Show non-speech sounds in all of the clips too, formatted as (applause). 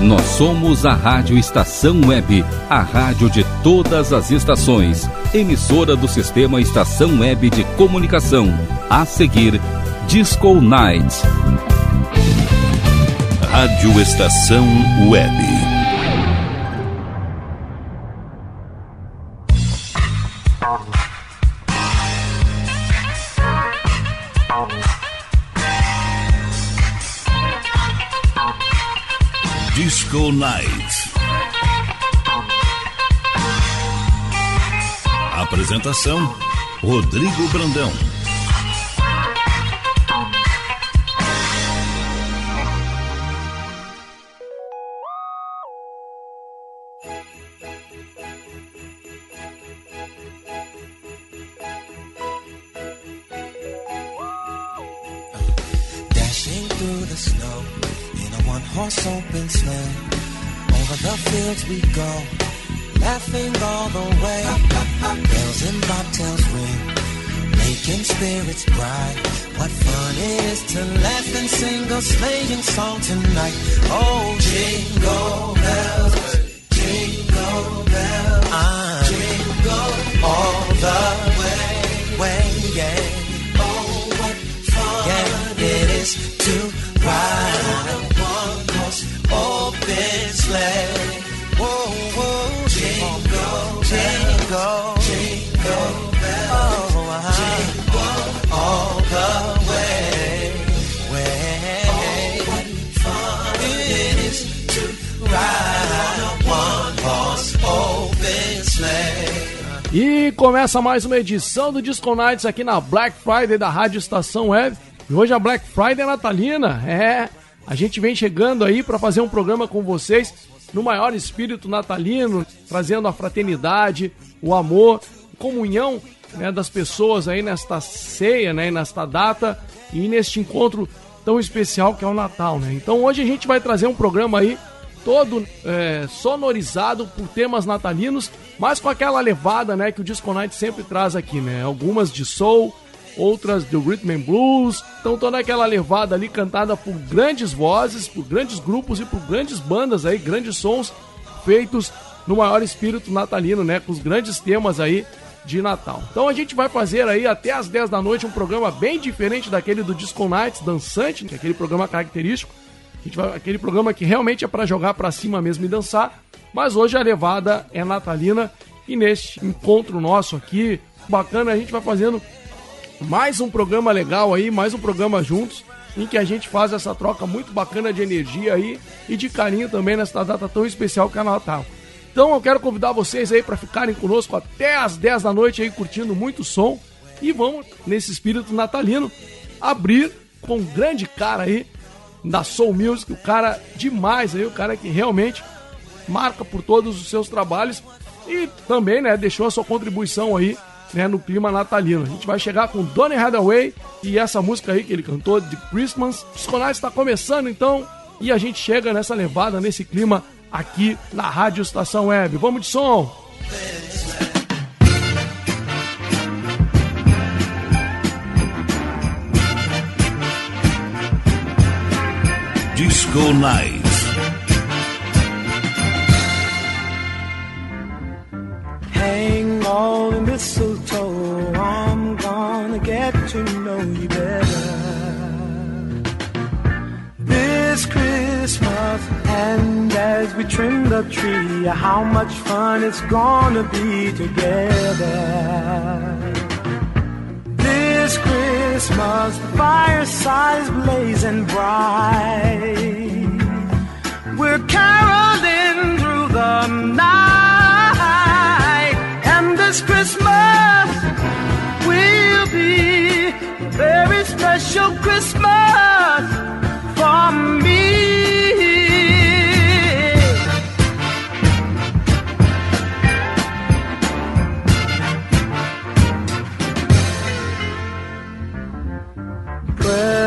Nós somos a Rádio Estação Web, a rádio de todas as estações, emissora do sistema Estação Web de Comunicação. A seguir, Disco Night. Rádio Estação Web. Disco Night. Apresentação: Rodrigo Brandão. We go, laughing all the way. Bells and bobtails ring, making spirits bright. What fun it is to laugh and sing a sleighing song tonight. Oh, jingle bells, jingle bells, ah, jingle all the way, way, yeah. Oh, what fun yeah, it is to ride E começa mais uma edição do Disco Nights aqui na Black Friday da Rádio Estação Web. E hoje a Black Friday é natalina. É, a gente vem chegando aí para fazer um programa com vocês no maior espírito natalino, trazendo a fraternidade, o amor, comunhão né, das pessoas aí nesta ceia, né, nesta data e neste encontro tão especial que é o Natal, né? Então hoje a gente vai trazer um programa aí todo é, sonorizado por temas natalinos, mas com aquela levada, né, que o Disco Night sempre traz aqui, né? Algumas de soul, outras do rhythm and blues. Então toda aquela levada ali cantada por grandes vozes, por grandes grupos e por grandes bandas aí, grandes sons feitos no maior espírito natalino, né, com os grandes temas aí de Natal. Então a gente vai fazer aí até às 10 da noite um programa bem diferente daquele do Disco Nights dançante, que é aquele programa característico vai, aquele programa que realmente é para jogar para cima mesmo e dançar. Mas hoje a levada é natalina e neste encontro nosso aqui, bacana, a gente vai fazendo mais um programa legal aí, mais um programa juntos, em que a gente faz essa troca muito bacana de energia aí e de carinho também nesta data tão especial que é Natal. Então eu quero convidar vocês aí para ficarem conosco até às 10 da noite aí curtindo muito som e vamos nesse espírito natalino abrir com um grande cara aí da Soul Music, o cara demais aí, o cara que realmente marca por todos os seus trabalhos e também, né, deixou a sua contribuição aí, né, no clima natalino. A gente vai chegar com Donny Hathaway e essa música aí que ele cantou de Christmas. O Disconais está começando então e a gente chega nessa levada, nesse clima aqui na Rádio Estação Web. Vamos de som! Disco Night. Hang all the mistletoe. I'm gonna get to know you better. This Christmas, and as we trim the tree, how much fun it's gonna be together. This Christmas, fireside's blazing bright. We're caroling through the night, and this Christmas will be a very special Christmas for me.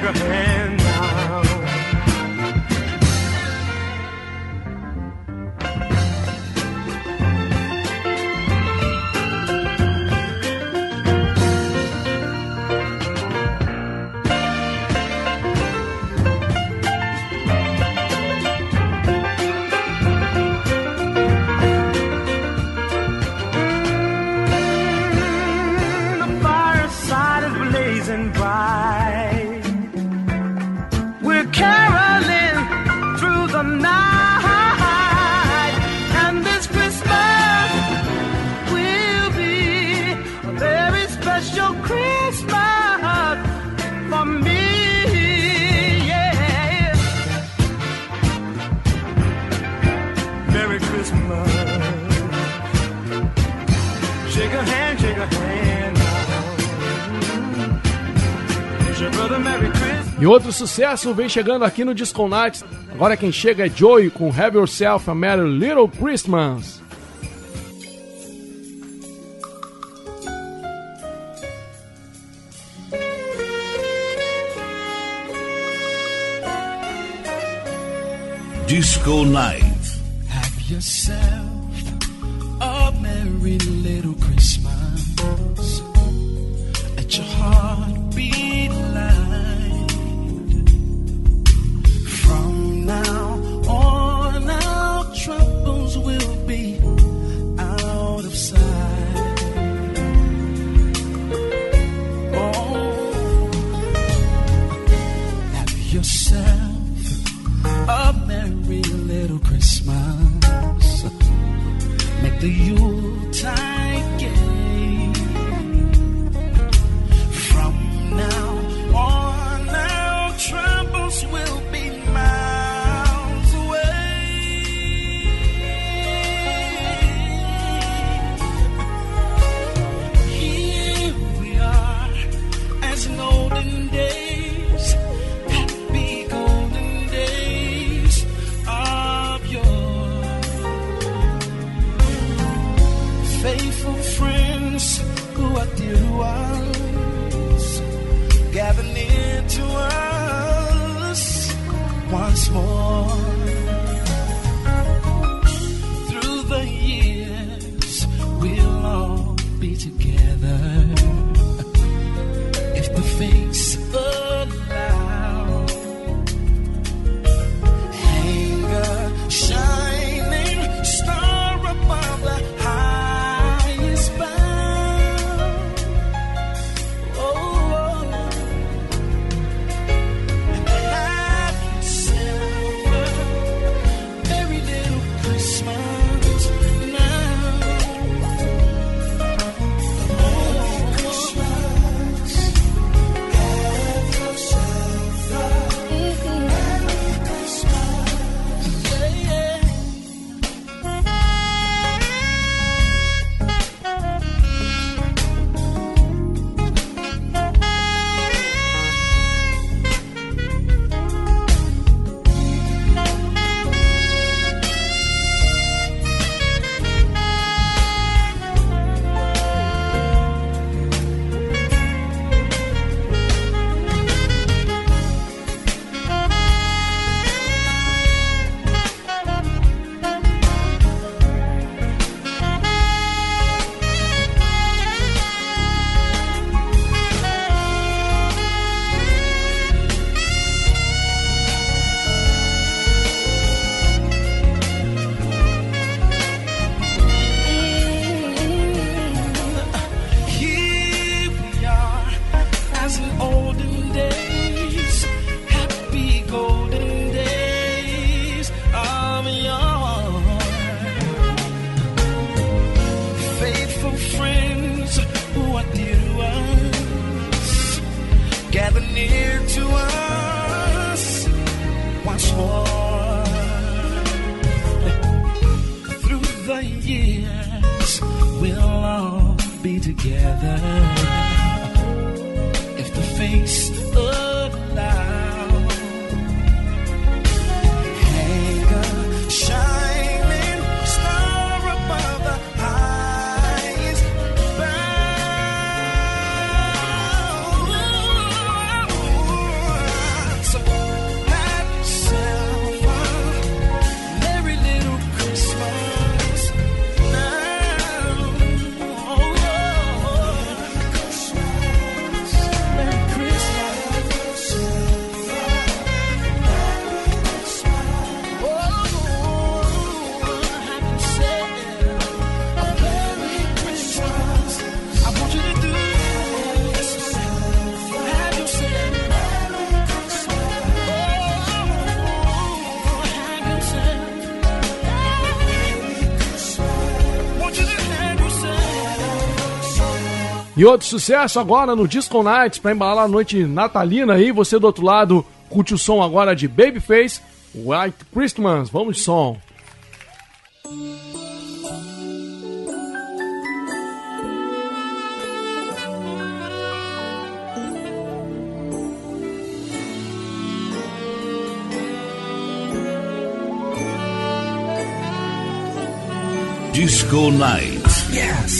bigger hands. E outro sucesso vem chegando aqui no Disco Nights. Agora quem chega é Joey com Have Yourself a Merry Little Christmas. Disco Night. Have yourself a merry little Christmas at your heart. E outro sucesso agora no Disco Nights para embalar a noite natalina aí. Você do outro lado curte o som agora de Babyface, White Christmas. Vamos de som. Disco Night. Yes.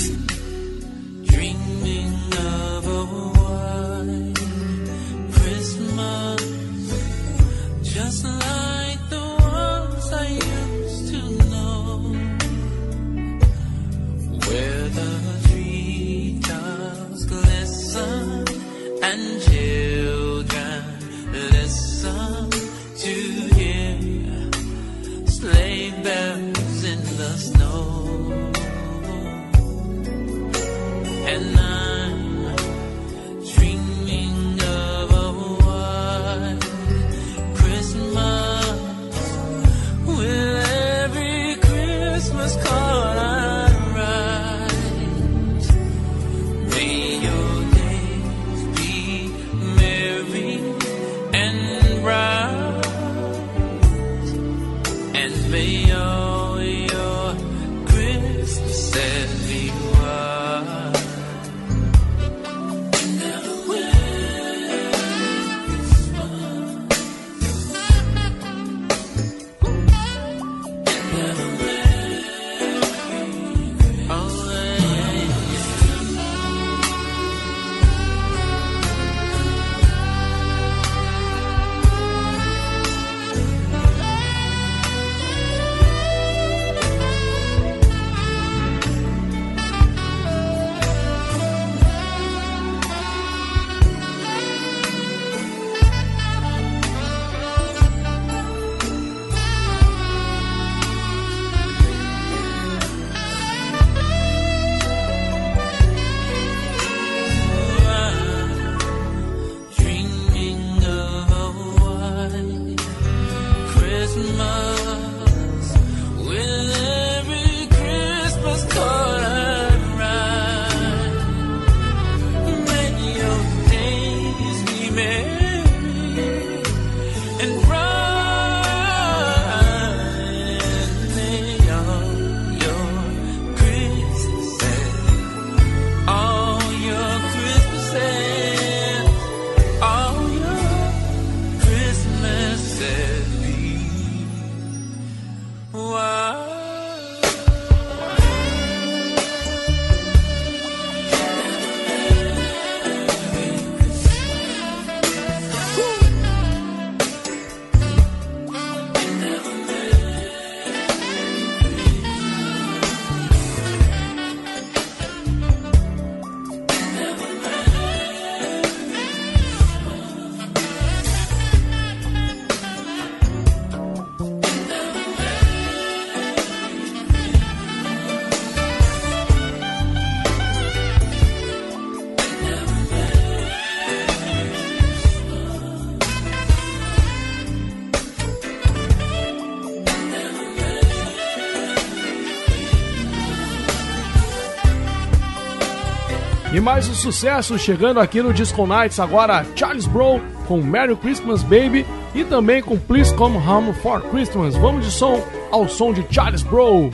mais um sucesso chegando aqui no Disco Nights agora Charles Brown com Merry Christmas Baby e também com Please Come Home for Christmas. Vamos de som ao som de Charles Brown.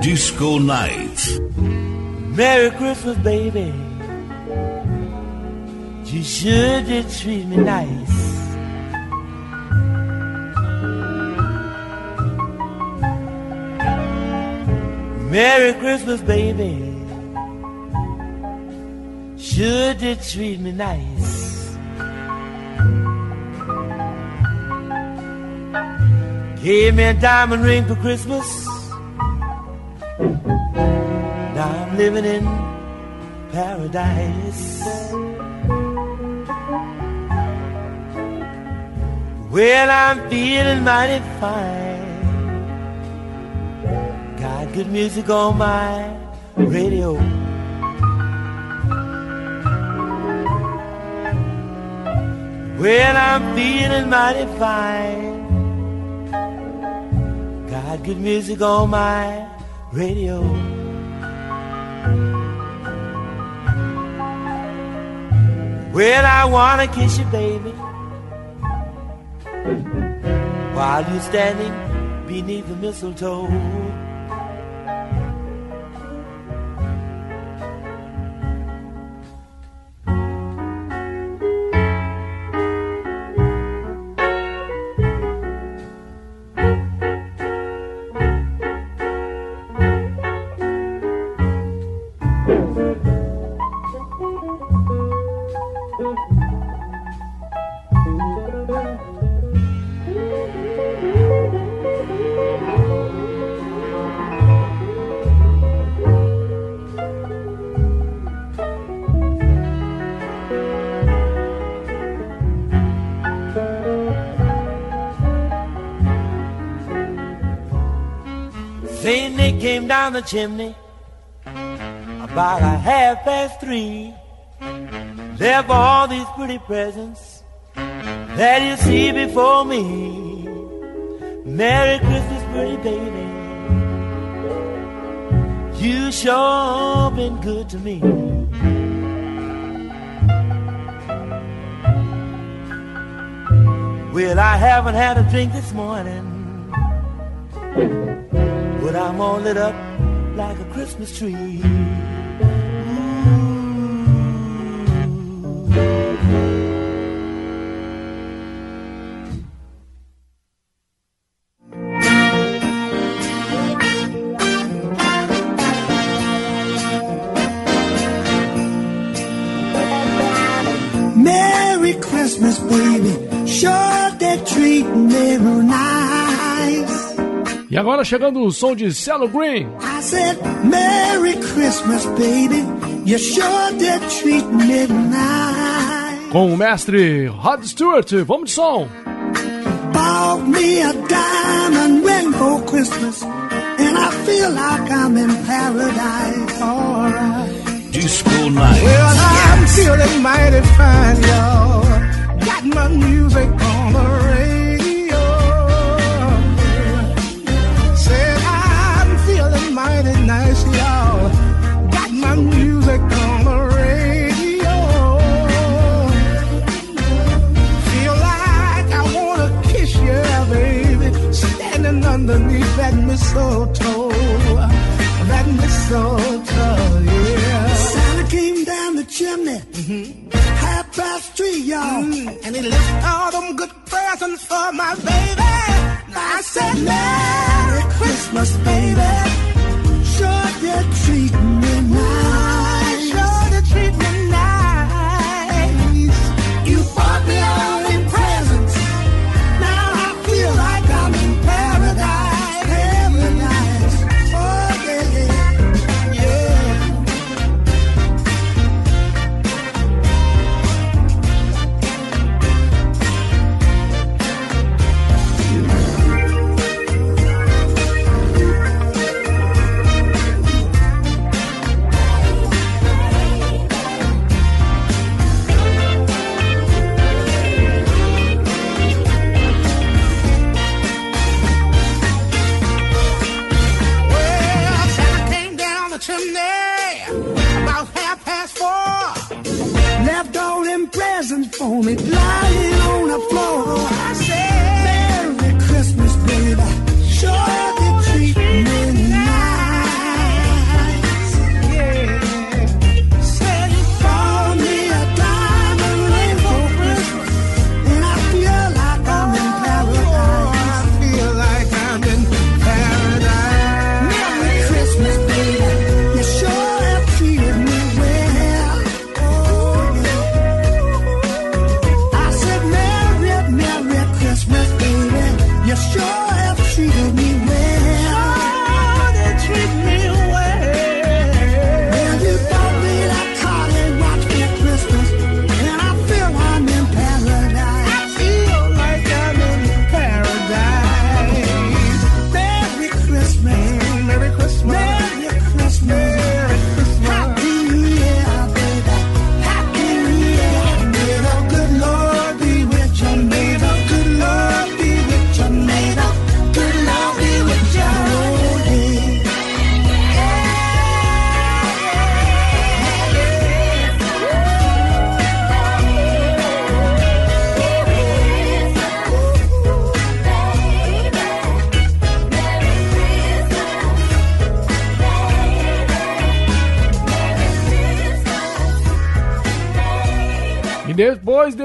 Disco Nights. Merry Christmas baby. You should treat me nice. Merry Christmas baby. Sure did treat me nice. Gave me a diamond ring for Christmas. Now I'm living in paradise. Well, I'm feeling mighty fine. Got good music on my radio. Well, I'm feeling mighty fine. Got good music on my radio. Well, I wanna kiss you, baby. While you're standing beneath the mistletoe. Nick came down the chimney about a half past three. Left all these pretty presents that you see before me. Merry Christmas, pretty baby. You sure been good to me. Well, I haven't had a drink this morning. But I'm all lit up like a Christmas tree. Agora chegando o som de Cello Green. I said, Merry Christmas, baby. You sure they're treating me nice. Com o mestre Rod Stewart. Vamos de som. Bought me a diamond ring for Christmas. And I feel like I'm in paradise. Alright. Disco Night. Well, I'm feeling mighty fine, y'all. Got my music on the that mistletoe. That mistletoe, yeah. Santa came down the chimney. Mm-hmm. Half past three, y'all. Mm. and he left all them good presents for my baby. I said, Merry Christmas, baby. Sure they're treating me presents for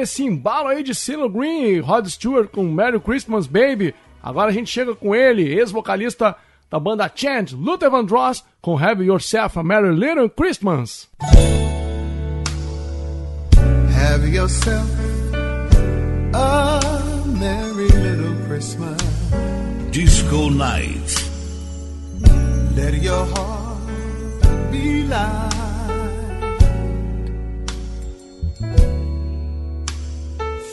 desse embalo aí de CeeLo Green e Rod Stewart com Merry Christmas Baby, agora a gente chega com ele, ex-vocalista da banda Chant, Luther Vandross, com Have Yourself a Merry Little Christmas. Have yourself a merry little Christmas. Disco Night. Let your heart be light.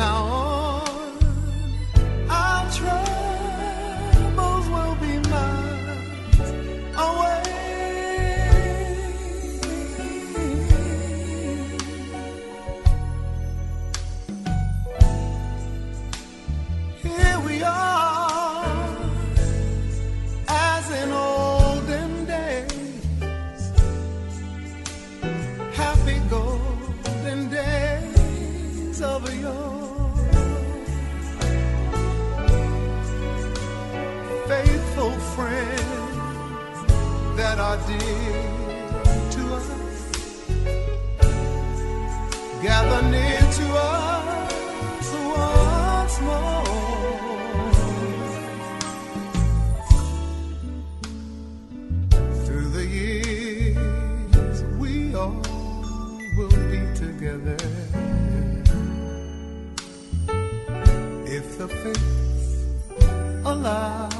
Now are dear to us, gather near to us once more. Through the years, we all will be together. If the fates allow.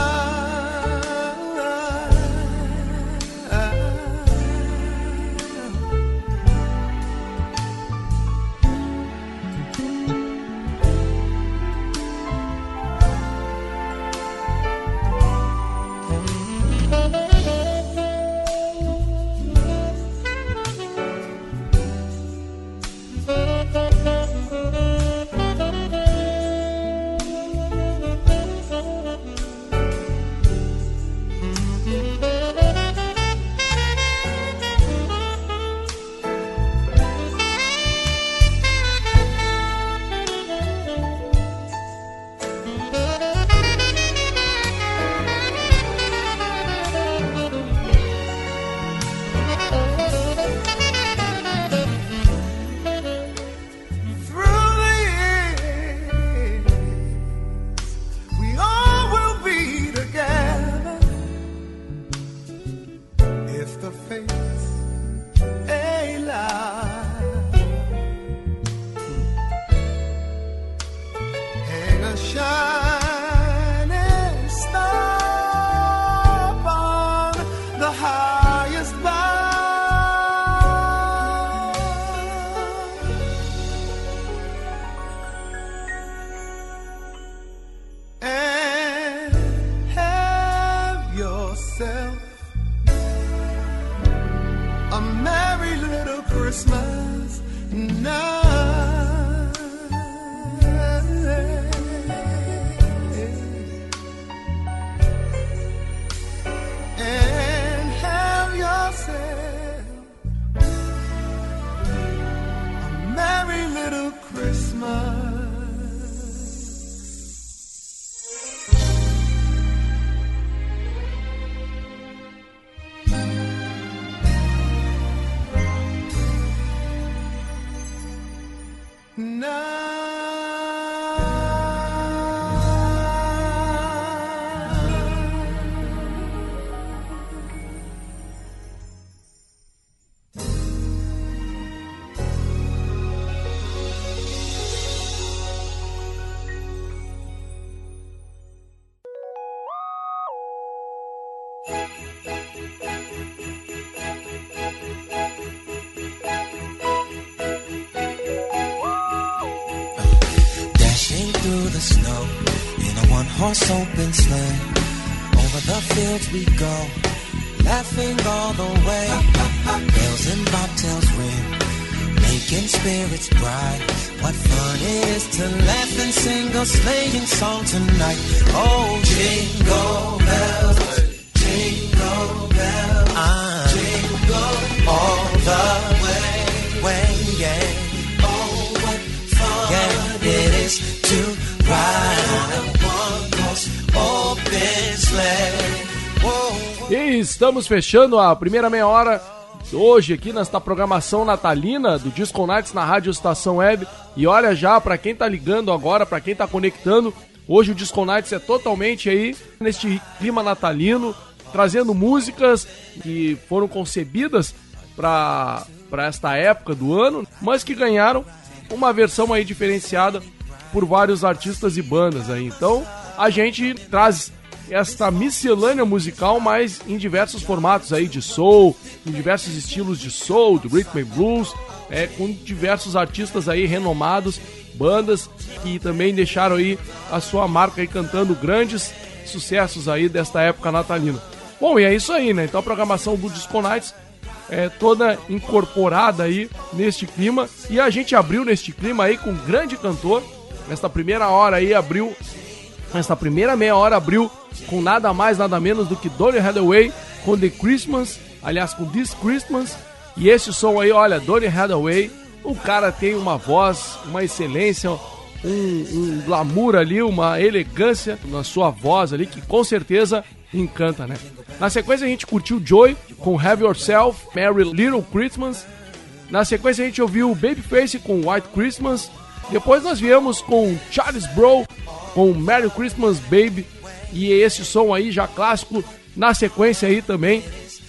A one horse open sleigh. Over the fields we go, laughing all the way. Bells and bobtails ring, making spirits bright. What fun it is to laugh and sing a sleighing song tonight. Oh, estamos fechando a primeira meia hora hoje aqui nesta programação natalina do Disco Nights na Rádio Estação Web. E olha já, para quem tá ligando agora, para quem tá conectando, hoje o Disco Nights é totalmente aí neste clima natalino, trazendo músicas que foram concebidas para para esta época do ano, mas que ganharam uma versão aí diferenciada por vários artistas e bandas aí. Então, a gente traz esta miscelânea musical, mas em diversos formatos aí de soul, em diversos estilos de soul, do rhythm and blues, é, com diversos artistas aí renomados, bandas que também deixaram aí a sua marca aí cantando grandes sucessos aí desta época natalina. Bom, e é isso aí, né? Então a programação do Disco Nights é toda incorporada aí neste clima e a gente abriu neste clima aí com um grande cantor. Nesta primeira hora aí abriu Nesta primeira meia hora abriu com nada mais, nada menos do que Donny Hathaway com The Christmas, aliás, com This Christmas. E esse som aí, olha, Donny Hathaway, o cara tem uma voz, uma excelência, um, um glamour ali, uma elegância na sua voz ali, que com certeza encanta, né? Na sequência a gente curtiu Joy com Have Yourself, Merry Little Christmas. Na sequência a gente ouviu Babyface com White Christmas. Depois nós viemos com Charles Bro com Merry Christmas Baby e esse som aí já clássico. Na sequência aí também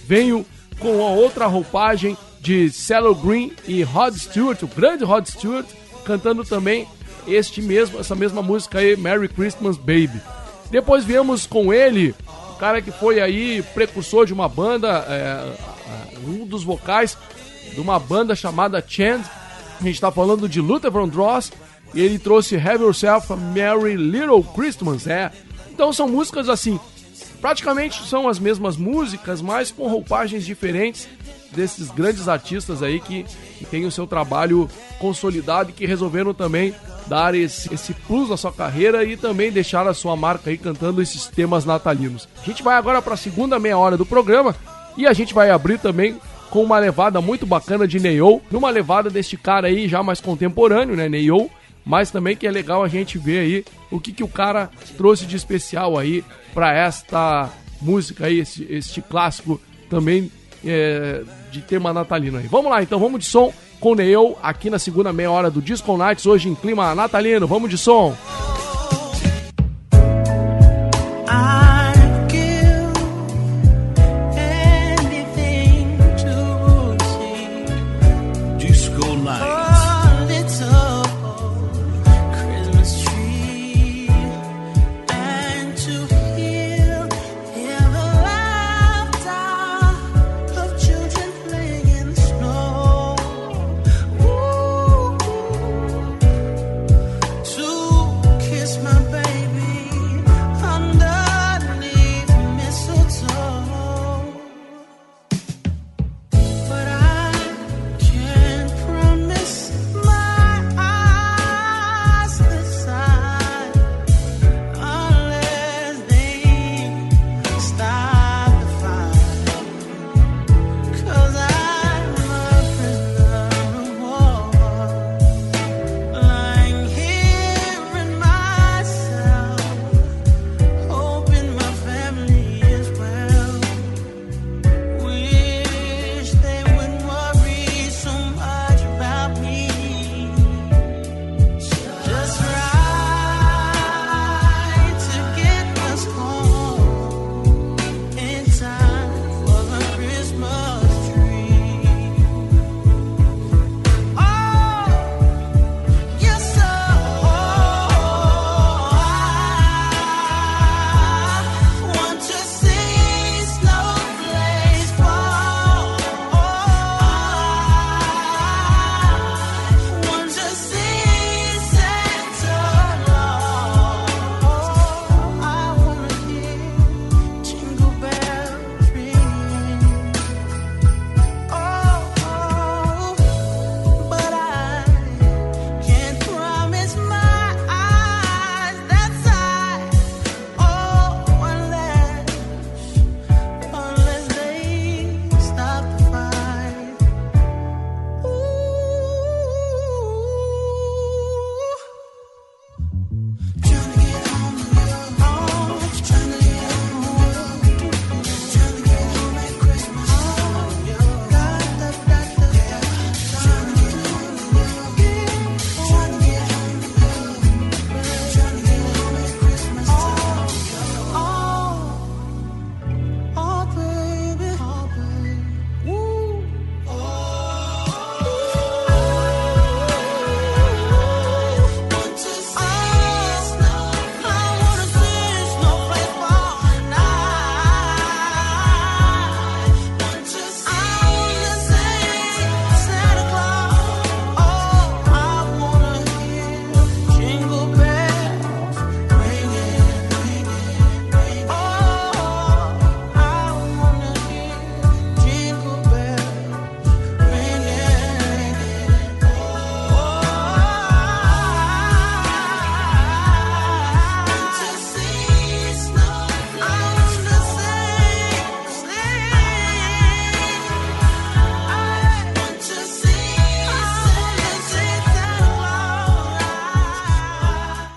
venho com a outra roupagem de Cello Green e Rod Stewart, o grande Rod Stewart, cantando também este mesmo, essa mesma música aí, Merry Christmas Baby. Depois viemos com ele, o cara que foi aí precursor de uma banda, é, um dos vocais de uma banda chamada Chand. A gente está falando de Luther Vandross e ele trouxe Have Yourself a Merry Little Christmas, é. Então são músicas assim, praticamente são as mesmas músicas, mas com roupagens diferentes desses grandes artistas aí que, que têm o seu trabalho consolidado e que resolveram também dar esse, esse plus na sua carreira e também deixar a sua marca aí cantando esses temas natalinos. A gente vai agora para a segunda meia hora do programa e a gente vai abrir também com uma levada muito bacana de Neil, numa levada deste cara aí já mais contemporâneo, né, Neil, mas também que é legal a gente ver aí o que, que o cara trouxe de especial aí para esta música aí, este, este clássico também é, de tema natalino aí. Vamos lá, então vamos de som com Neil aqui na segunda meia hora do Disco Nights, hoje em clima natalino. Vamos de som. I'd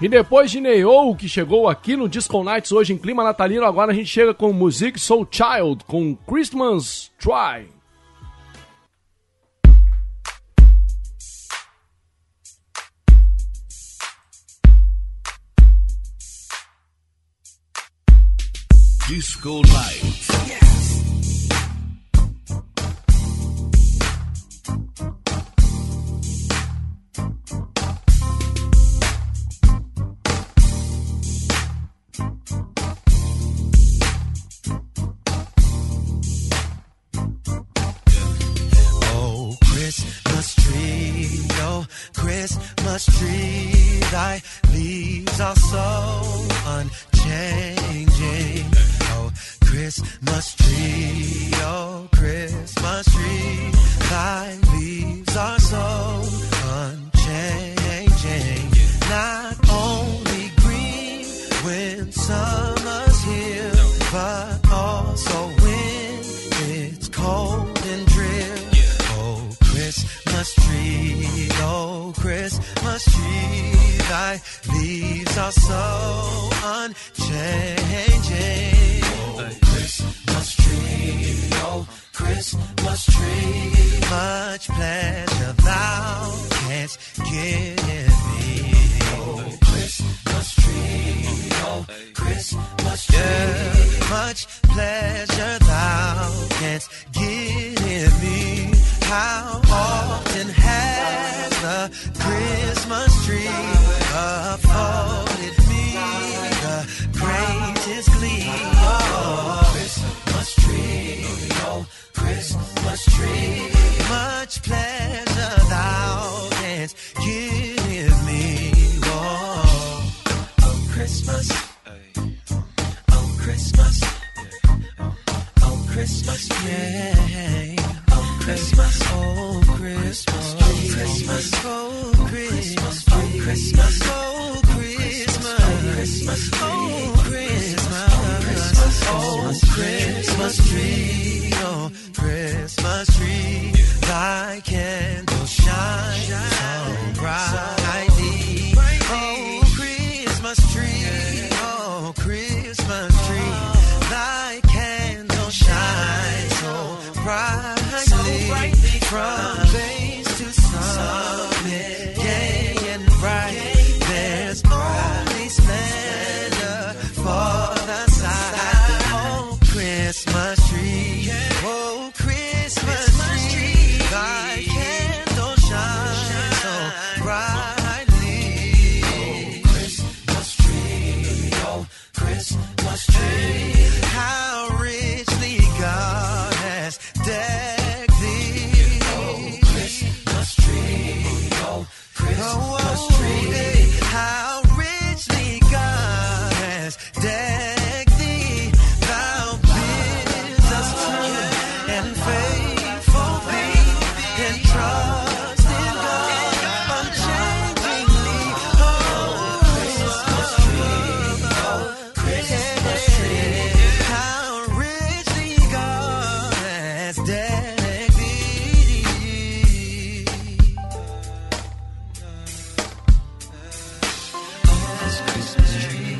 E depois de Neo, que chegou aqui no Disco Nights hoje em clima natalino, agora a gente chega com Music Soul Child, com Christmas Try. Disco Nights. Yes. Christmas tree.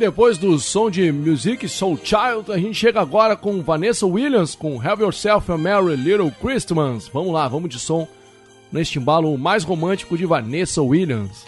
depois do som de Music Soul Child, a gente chega agora com Vanessa Williams com Have Yourself a Merry Little Christmas. Vamos lá, vamos de som neste embalo mais romântico de Vanessa Williams.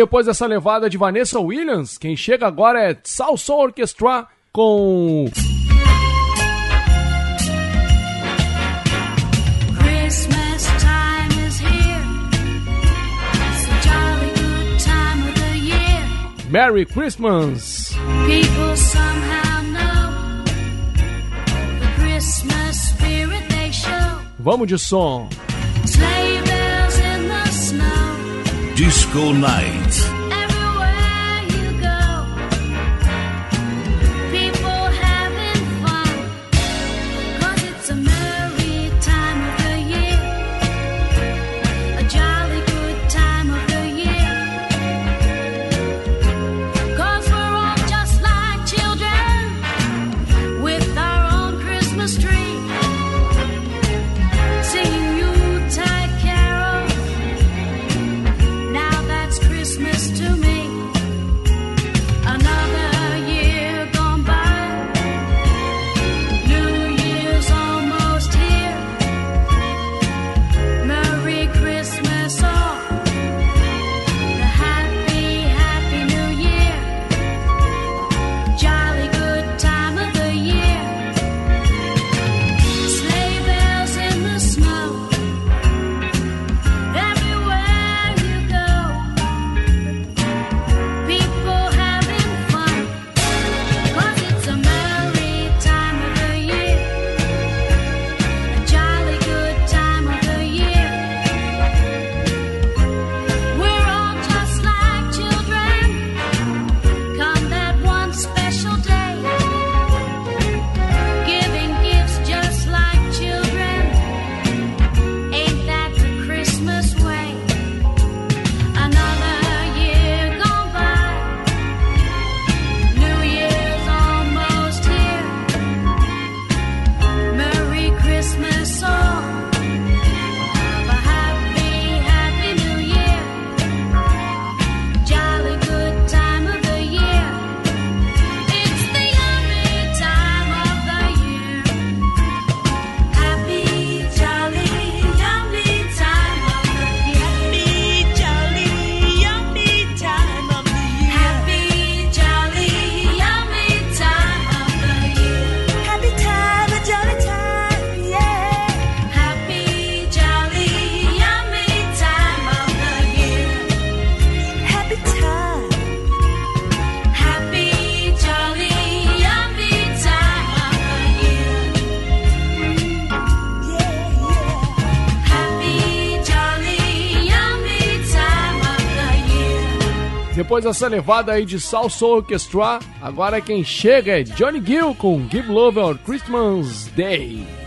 depois dessa levada de Vanessa Williams, quem chega agora é Salsa Orquestra com. Merry Christmas! People somehow know the Christmas spirit they show. Vamos de som. Slaybells in the snow. Disco Night. Depois dessa levada aí de Salsa Soul Orchestra, agora quem chega é Johnny Gill com Give Love on Christmas Day.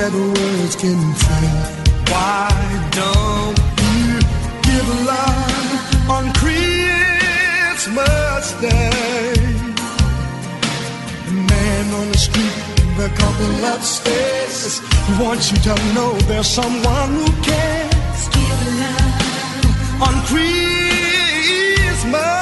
that words can frame. Why don't you give love on Christmas Day? The man on the street the couple upstairs wants you to know there's someone who cares. Give love on Christmas.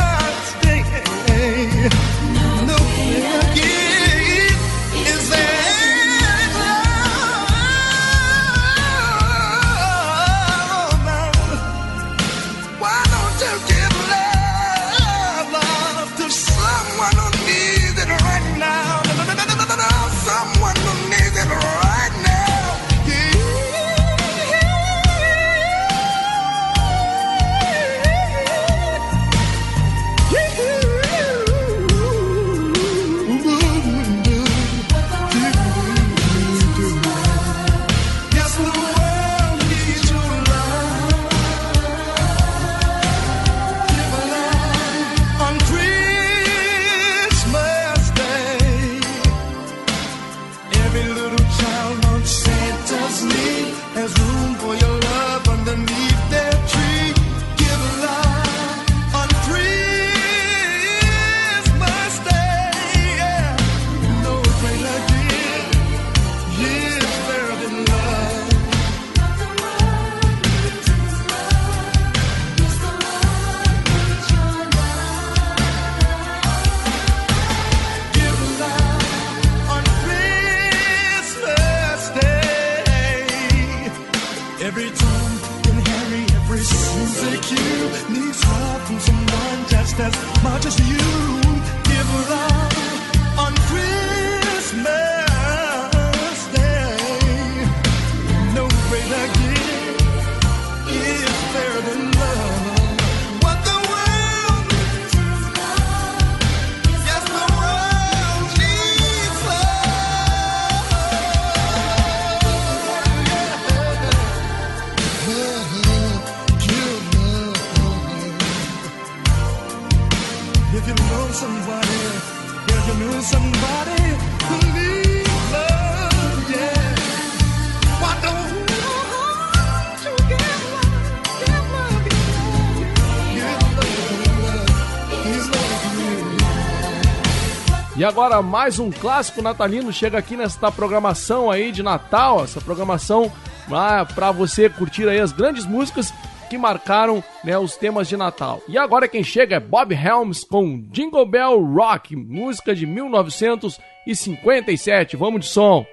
agora mais um clássico natalino chega aqui nesta programação aí de Natal, essa programação ah, para você curtir aí as grandes músicas que marcaram né, os temas de Natal. E agora quem chega é Bob Helms com Jingle Bell Rock, música de 1957. Vamos de som.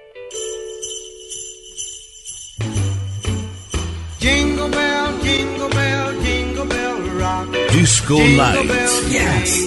Jingle bell, jingle bell, jingle bell rock. Disco jingle Night. Bell, yes.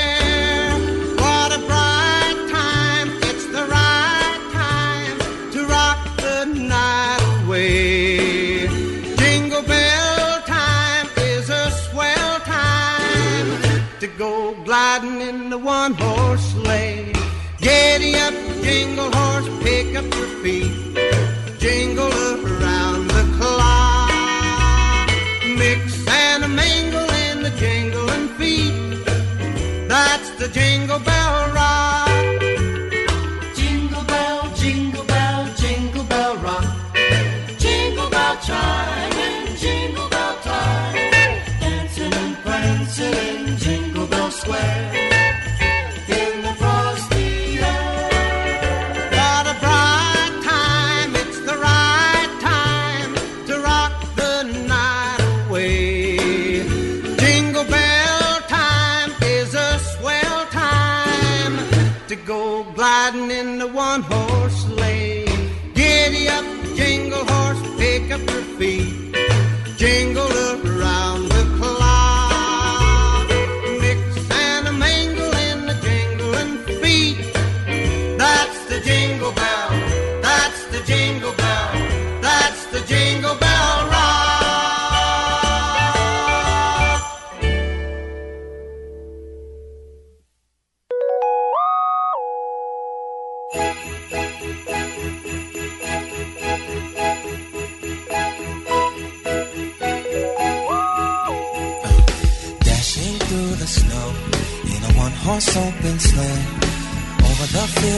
One horse sleigh. Giddy up, jingle horse, pick up your feet. Jingle up around the clock. Mix and a mingle in the jingling feet. That's the jingle bell rock. Jingle bell, jingle bell, jingle bell rock. Jingle bell chime and jingle bell time. Dancing and prancing in Jingle Bell Square.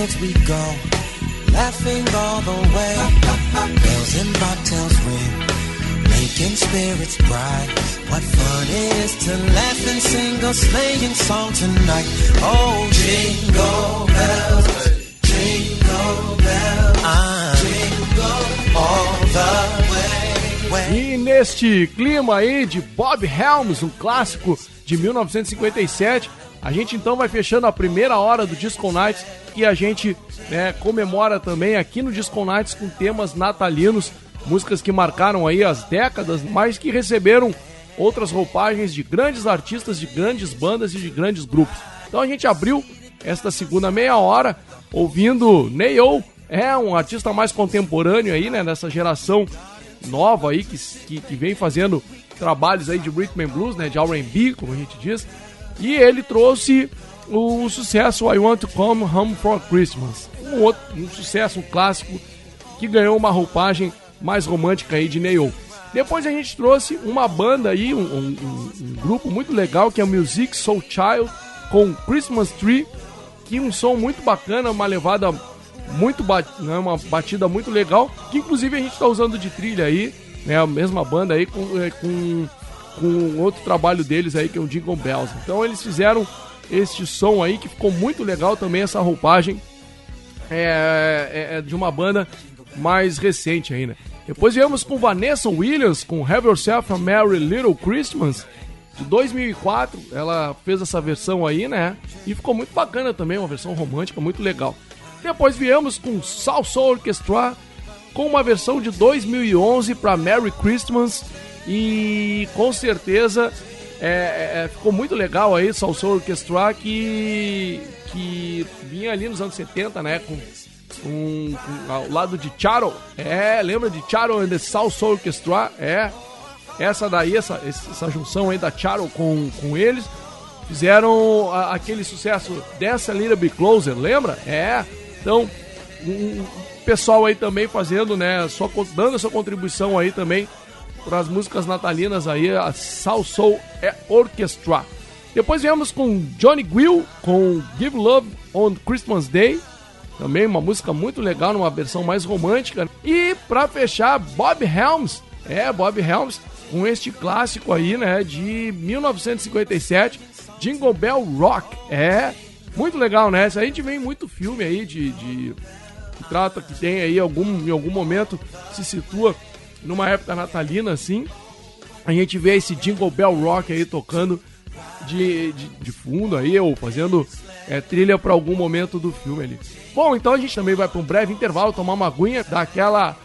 Fields we go, laughing all the way. Bells and bobtails ring, making spirits bright. What fun it is to laugh and sing a sleighing song tonight. Oh, jingle bells, jingle bells, jingle all the. E neste clima aí de Bob Helms, um clássico de 1957, a gente então vai fechando a primeira hora do Disco Nights e a gente né, comemora também aqui no Disco Nights com temas natalinos, músicas que marcaram aí as décadas, mas que receberam outras roupagens de grandes artistas, de grandes bandas e de grandes grupos. Então a gente abriu esta segunda meia hora ouvindo Neil, é um artista mais contemporâneo aí, né, dessa geração nova aí que, que, que vem fazendo trabalhos aí de rhythm and blues, né, de R&B, como a gente diz. E ele trouxe o sucesso I Want to Come Home for Christmas, um outro um sucesso, um clássico que ganhou uma roupagem mais romântica aí de Neil. Depois a gente trouxe uma banda aí, um, um- um- grupo muito legal que é o Music Soul Child com Christmas Tree, que um som muito bacana, uma levada muito ba- né, uma batida muito legal, que inclusive a gente está usando de trilha aí, né, a mesma banda aí com, é, com, com outro trabalho deles aí que é o Jingle Bells. Então eles fizeram este som aí que ficou muito legal também essa roupagem é, é- é de uma banda mais recente aí, né? Depois viemos com Vanessa Williams com Have Yourself a Merry Little Christmas de 2004. Ela fez essa versão aí, né? E ficou muito bacana também, uma versão romântica muito legal. Depois viemos com Salsa Orchestra com uma versão de 2011 para Merry Christmas e com certeza é, é, é, ficou muito legal aí Salsa Orchestra que que vinha ali nos anos 70, né, com, com- ao lado de Charo. É, lembra de Charo and the Salsa Orchestra? É. Essa daí, essa, essa junção aí da Charo com, com eles, fizeram a- aquele sucesso Dance a Little Bit Closer, lembra? É. Então, um, um pessoal aí também fazendo, né, só dando sua contribuição aí também para as músicas natalinas aí, a Soul Soul é Orchestra. Depois viemos com Johnny Gill com Give Love on Christmas Day, também uma música muito legal, numa versão mais romântica. E para fechar, Bob Helms, é Bob Helms com este clássico aí, né, de 1957, Jingle Bell Rock. É muito legal, né? A gente vê muito filme aí de, de que trata que tem aí algum em algum momento se situa numa época natalina assim. A gente vê esse Jingle Bell Rock aí tocando de, de, de fundo aí, ou fazendo é, trilha para algum momento do filme ali. Bom, então a gente também vai para um breve intervalo, tomar uma aguinha, dar aquela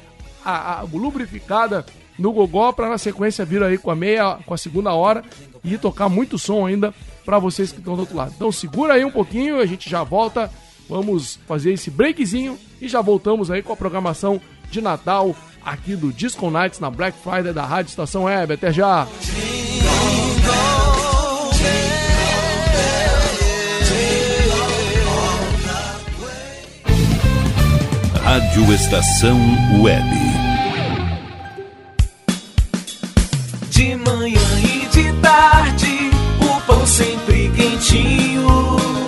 a, a lubrificada no Gogó para na sequência vir aí com a meia, com a segunda hora e tocar muito som ainda para vocês que estão do outro lado. Então segura aí um pouquinho, a gente já volta. Vamos fazer esse breakzinho e já voltamos aí com a programação de Natal aqui do Disco Nights na Black Friday da Rádio Estação Web. Até já! Rádio Estação Web. De manhã e de tarde, o pão sempre quentinho.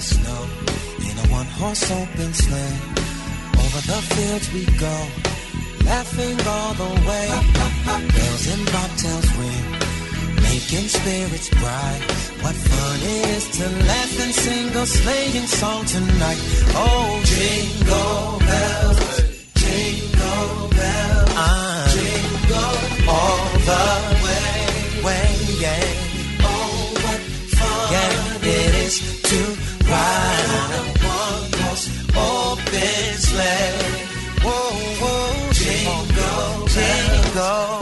The snow in a one-horse open sleigh. Over the fields we go, laughing all the way. Bells and bobtails ring, making spirits bright. What fun it is to laugh and sing a sleighing song tonight. Oh, jingle bells, jingle bells, ah, jingle all the way, way, yeah. Oh, what fun yeah, it is to ride on a one-horse open sleigh. Whoa, whoa, jingle, jingle, jingle,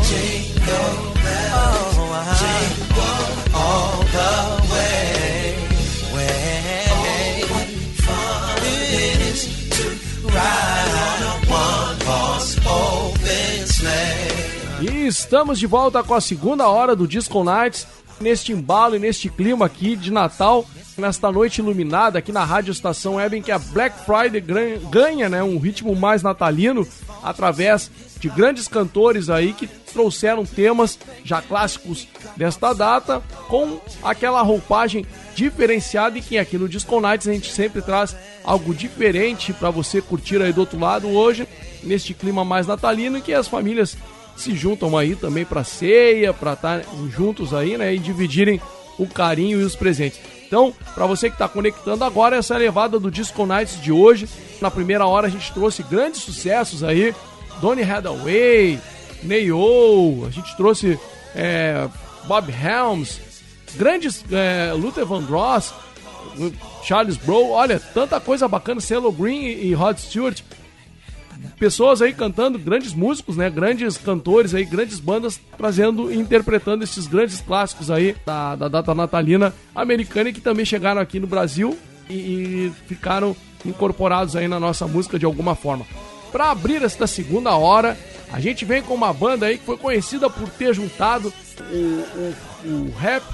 estamos de volta com a segunda hora do Disco Nights, neste embalo e neste clima aqui de Natal, nesta noite iluminada aqui na Rádio Estação Web, em que a Black Friday ganha né, um ritmo mais natalino através de grandes cantores aí que trouxeram temas já clássicos desta data com aquela roupagem diferenciada e que aqui no Disco Nights a gente sempre traz algo diferente para você curtir aí do outro lado hoje, neste clima mais natalino que as famílias se juntam aí também para ceia, para estar juntos aí, né, e dividirem o carinho e os presentes. Então, para você que está conectando agora, essa é levada do Disco Nights de hoje. Na primeira hora a gente trouxe grandes sucessos aí, Donny Hathaway, Neo, a gente trouxe é, Bob Helms, grandes é, Luther Vandross, Charles Bro, olha, tanta coisa bacana, Cello Green e Rod Stewart pessoas aí cantando, grandes músicos, né? Grandes cantores aí, grandes bandas trazendo e interpretando esses grandes clássicos aí da, da data natalina americana e que também chegaram aqui no Brasil e, e ficaram incorporados aí na nossa música de alguma forma. Para abrir esta segunda hora, a gente vem com uma banda aí que foi conhecida por ter juntado o, o, o rap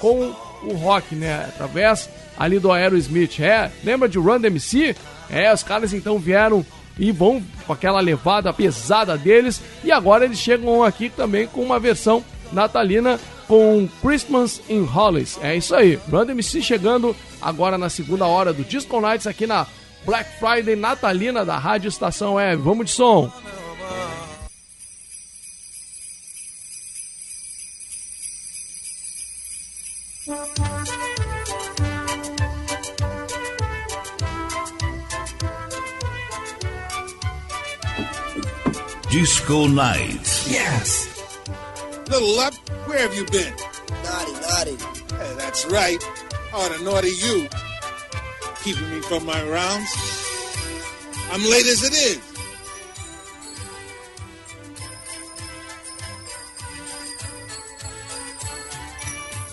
com o rock, né? Através ali do Aerosmith. É, lembra de Run DMC? É, os caras então vieram e vão com aquela levada pesada deles. E agora eles chegam aqui também com uma versão natalina com Christmas in Hollies. É isso aí. Run DMC chegando agora na segunda hora do Disco Nights aqui na Black Friday natalina da Rádio Estação Web. Vamos de som. Disco Night. Yes. Little Luck, where have you been? Naughty, naughty. Hey, that's right. Oh, the naughty you. Keeping me from my rounds. I'm late as it is.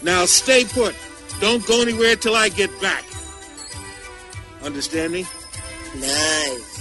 Now stay put. Don't go anywhere till I get back. Understand me? Nice.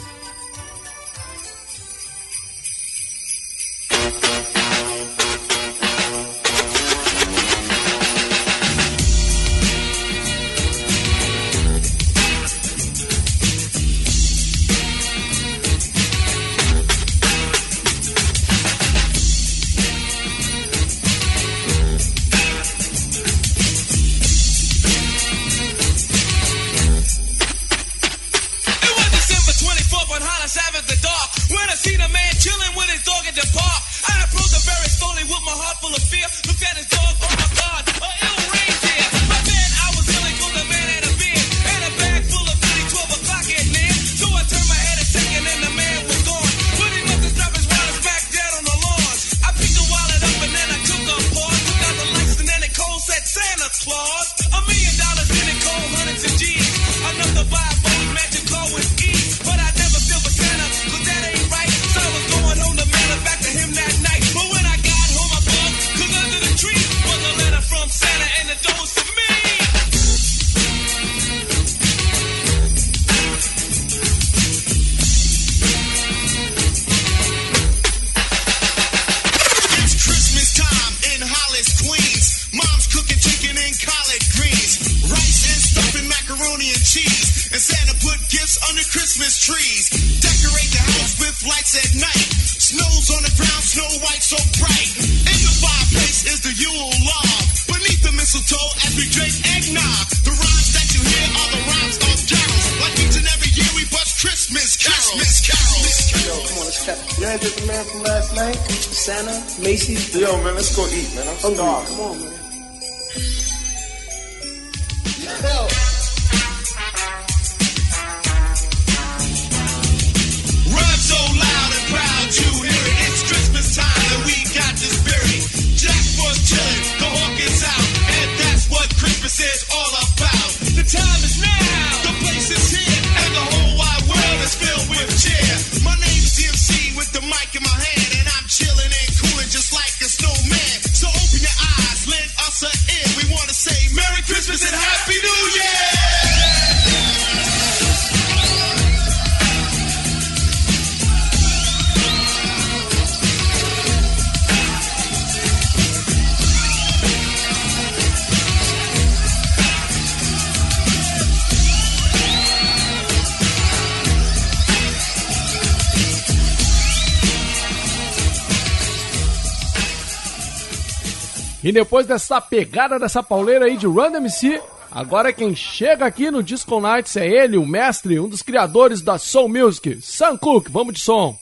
Depois dessa pegada dessa pauleira aí de Run MC, agora quem chega aqui no Disco Nights é ele, o mestre, um dos criadores da Soul Music, Sam Cooke. Vamos de som.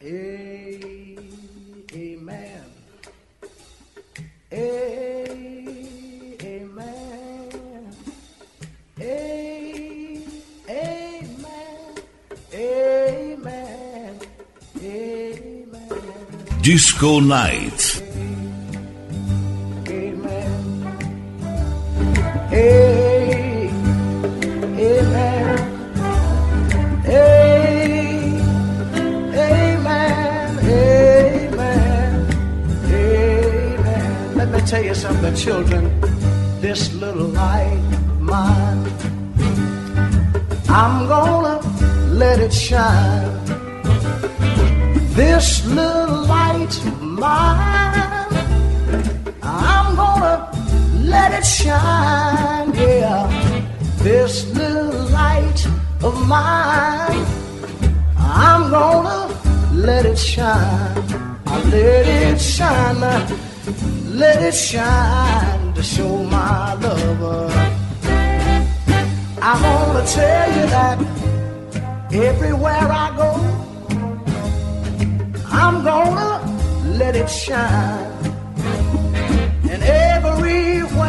Amen. Disco Night. A- Amen. Amen. Amen. Amen. Let me tell you something, children. This little light mine, I'm gonna let it shine. This little light mine, I'm gonna let it shine, yeah. This little light of mine, I'm gonna let it shine. I let it shine, let it shine to show my lover. I wanna tell you that everywhere I go, I'm gonna let it shine. And everywhere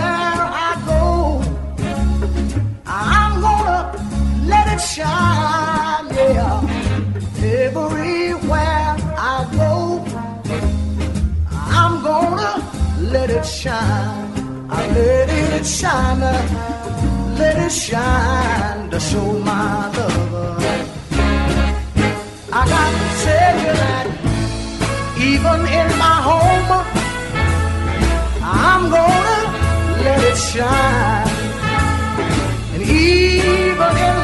shine, yeah. Everywhere I go, I'm gonna let it shine. I let it shine, uh, let it shine to show my lover. I got to tell you that even in my home, I'm gonna let it shine. And even in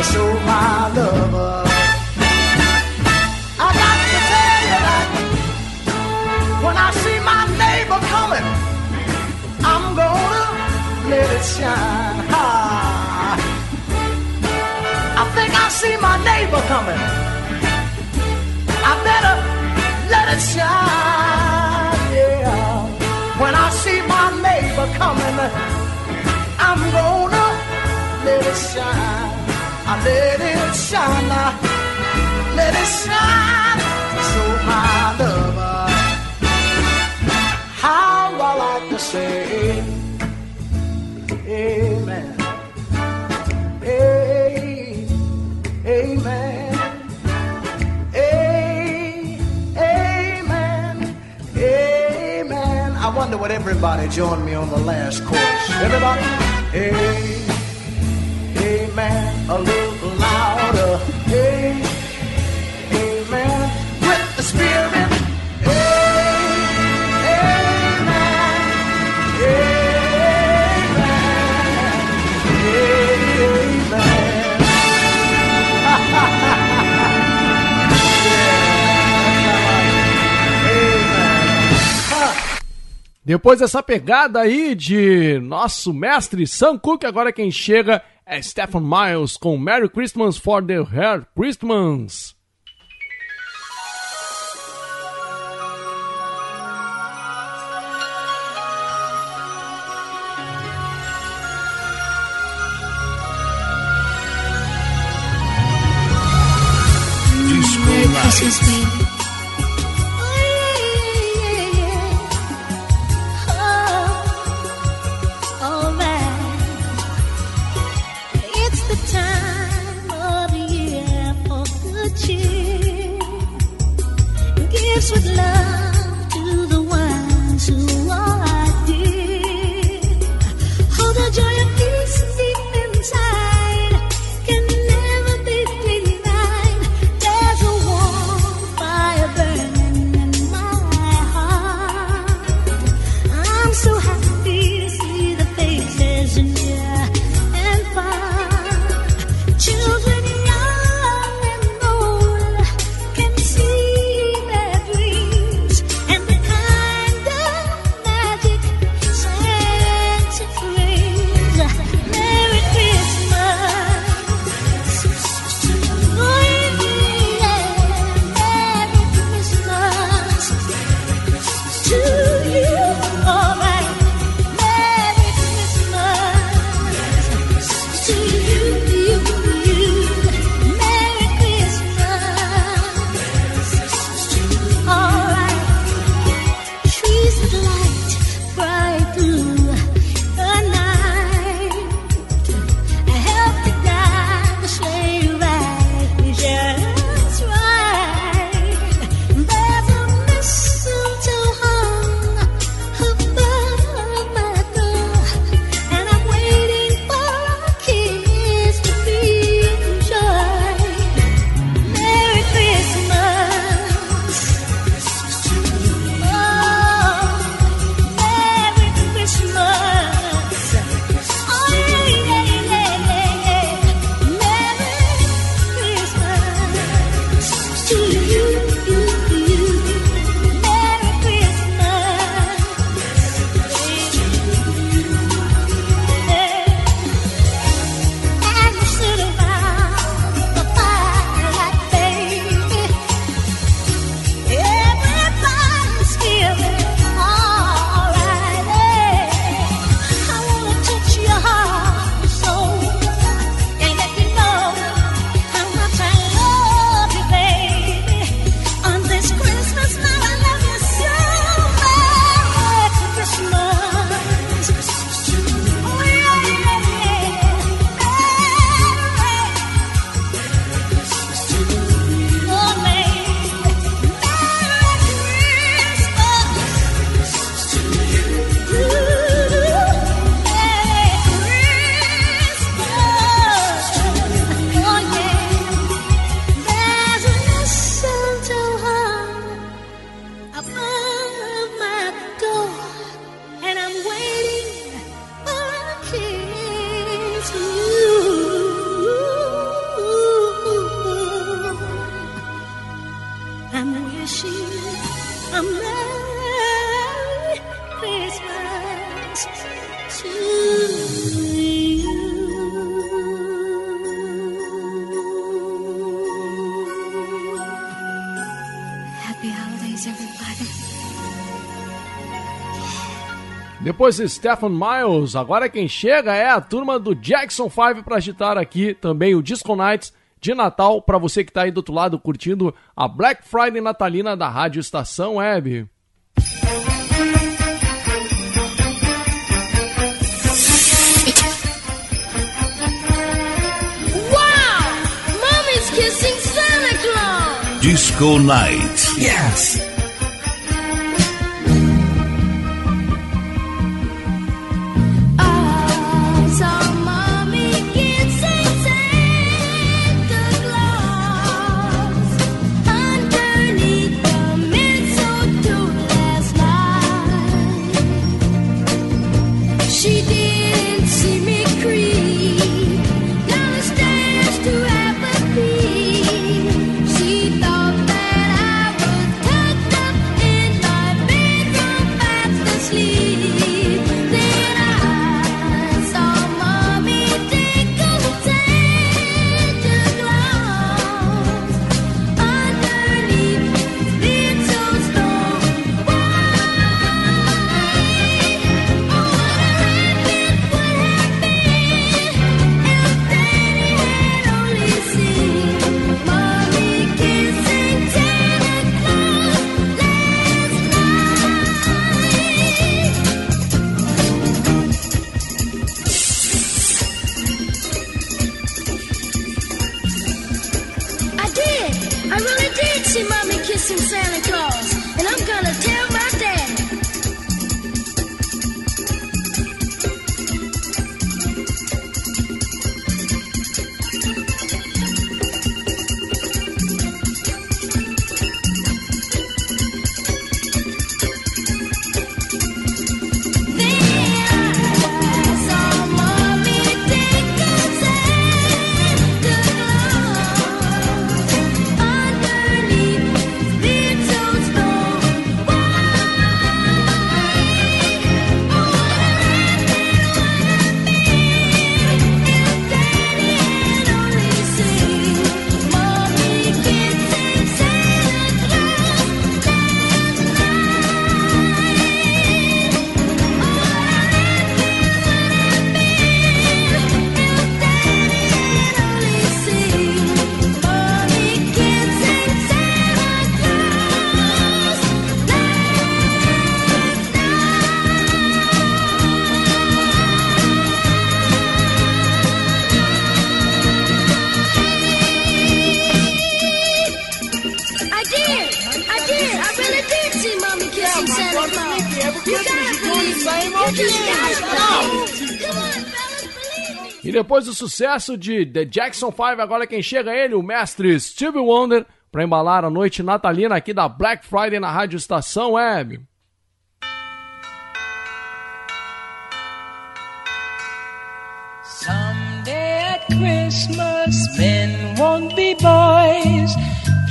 to show my lover. I got to tell you that when I see my neighbor coming, I'm gonna let it shine. Ha. I think I see my neighbor coming. I better let it shine. Yeah. When I see my neighbor coming, I'm gonna let it shine. I let it shine. I let it shine. So my lover, how I like to say, Amen. A- Amen. Amen. Amen. I wonder what everybody joined me on the last chorus? Everybody? A-. Depois dessa pegada aí de nosso mestre Sam Cooke, agora quem chega é Stephen Miles com Merry Christmas for the Hair Christmas. Disco Night. With love Depois de Stephen Miles, agora quem chega é a turma do Jackson 5 para agitar aqui também o Disco Nights de Natal para você que tá aí do outro lado curtindo a Black Friday natalina da Rádio Estação Web. Wow! Mommy's kissing Santa Claus! Disco Night. Yes! Depois do sucesso de The Jackson 5, agora quem chega é ele, o mestre Stevie Wonder, para embalar a noite natalina aqui da Black Friday na Rádio Estação Web. Someday at Christmas, men won't be boys,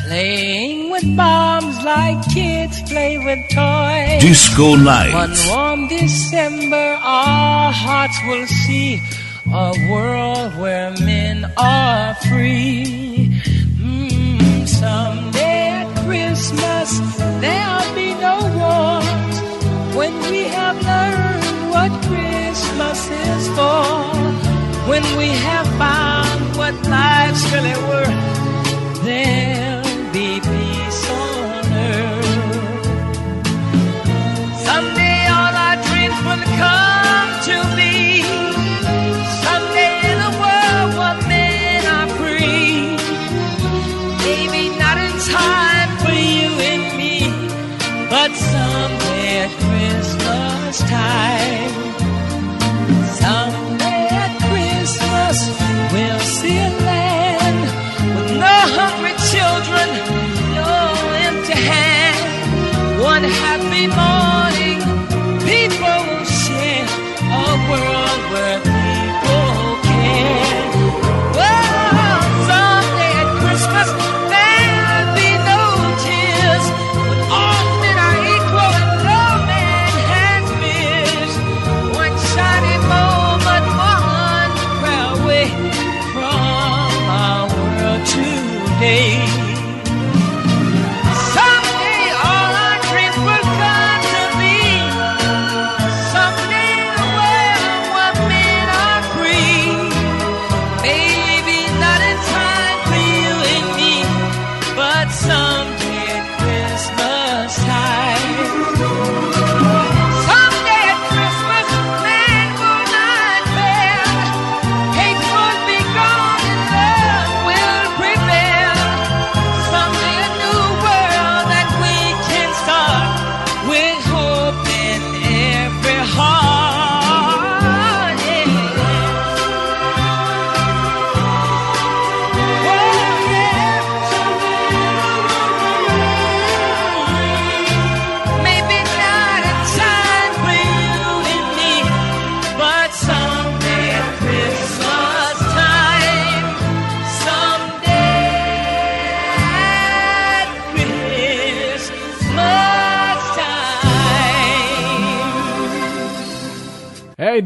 playing with bombs like kids play with toys. Disco Night. One warm December, our hearts will see a world where men are free. Mm, someday at Christmas, there'll be no wars when we have learned what Christmas is for. When we have found what life's really worth, there'll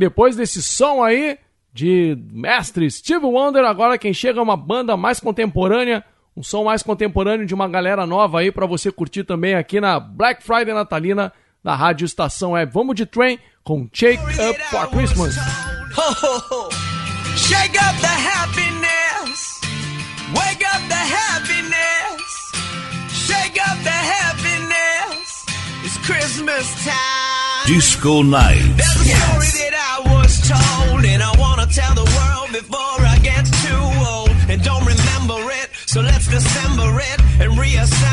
depois desse som aí de mestre Steve Wonder, agora quem chega é uma banda mais contemporânea, um som mais contemporâneo de uma galera nova aí para você curtir também aqui na Black Friday Natalina da Rádio Estação Web. Vamos de trem com Shake Up for Christmas. Shake up the happiness. Wake up the happiness. Shake up the happiness. It's Christmas time. Disco Night. told, and I wanna tell the world before I get too old and don't remember it. So let's December it and reassemble.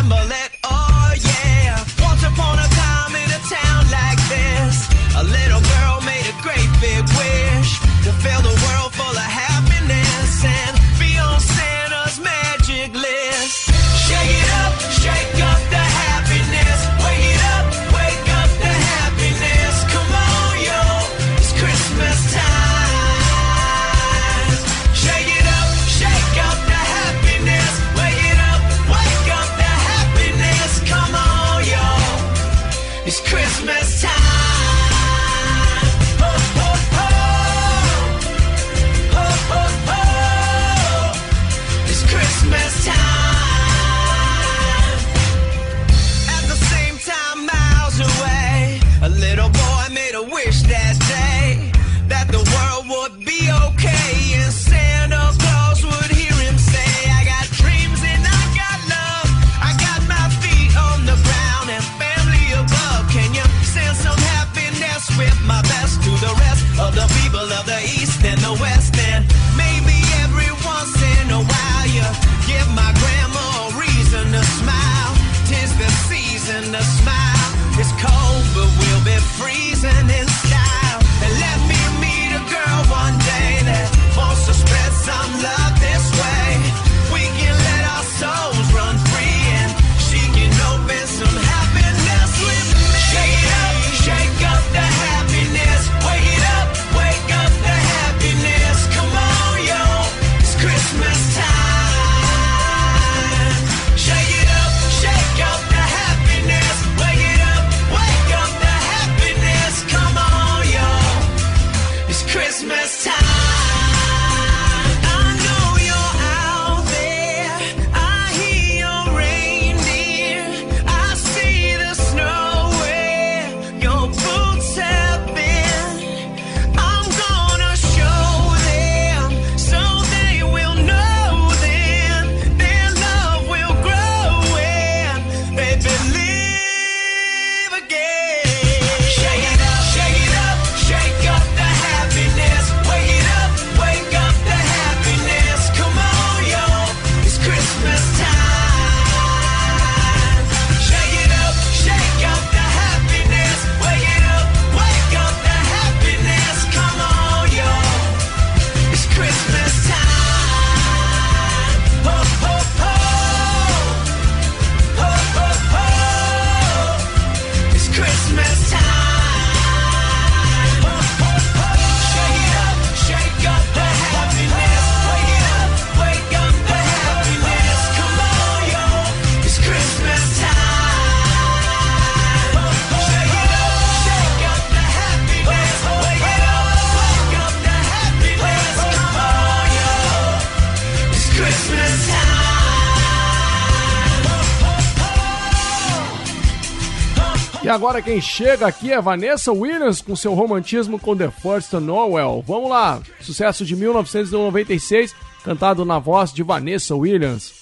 agora quem chega aqui é Vanessa Williams com seu romantismo com The First Noel. Vamos lá, sucesso de 1996, cantado na voz de Vanessa Williams.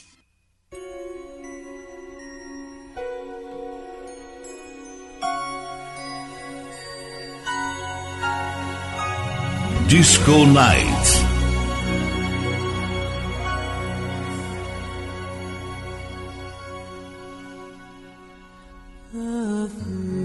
Disco Night. of you.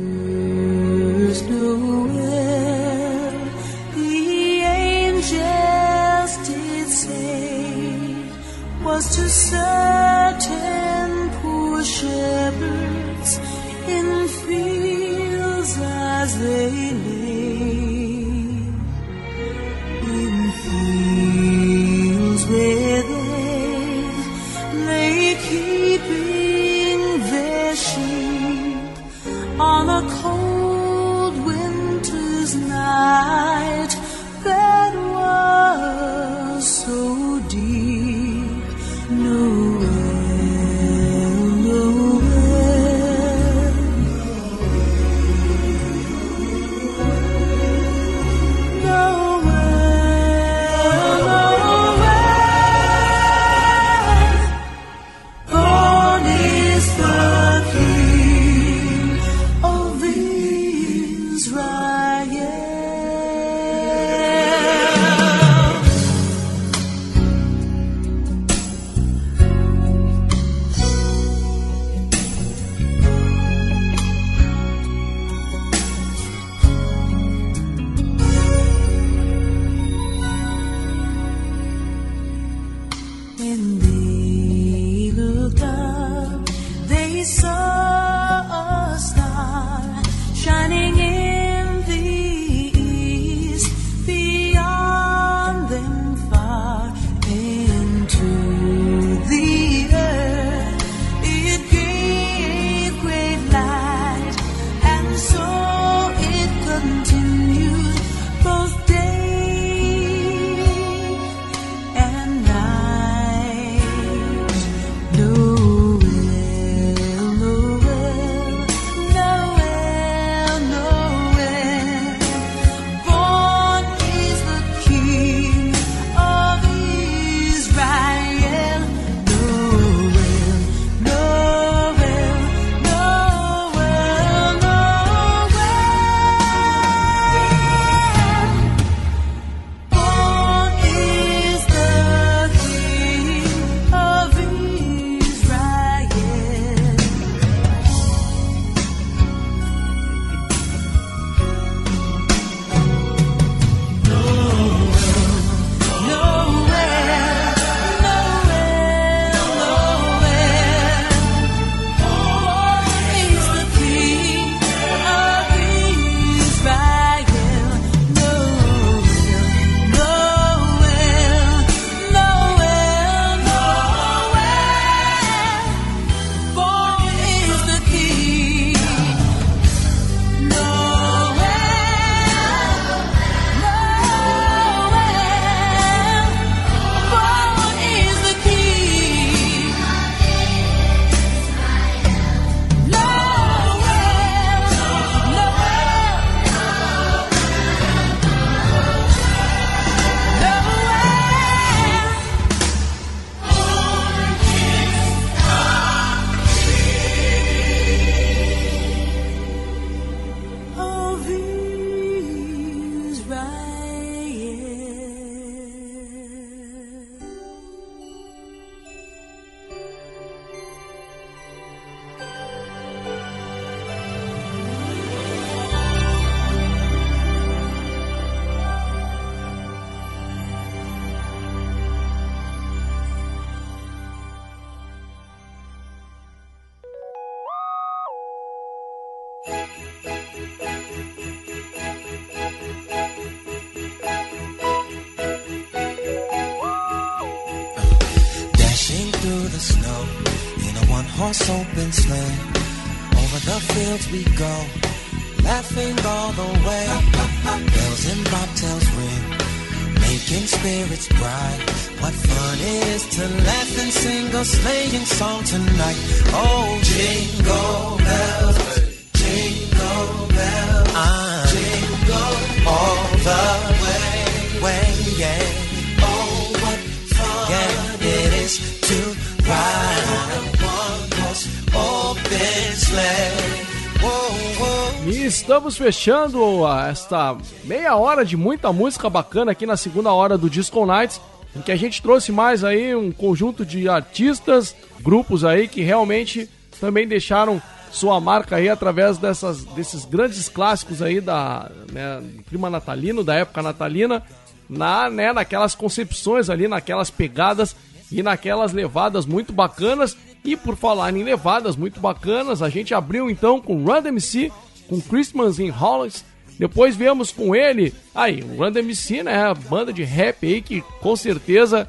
Fechando esta meia hora de muita música bacana aqui na segunda hora do Disco Nights, em que a gente trouxe mais aí um conjunto de artistas, grupos aí que realmente também deixaram sua marca aí através dessas, desses grandes clássicos aí da né, clima natalino, da época natalina, na, né, naquelas concepções ali, naquelas pegadas e naquelas levadas muito bacanas. E por falar em levadas muito bacanas, a gente abriu então com Run DMC, com Christmas in Hollis. Depois viemos com ele, aí, o Run DMC, né, a banda de rap aí que com certeza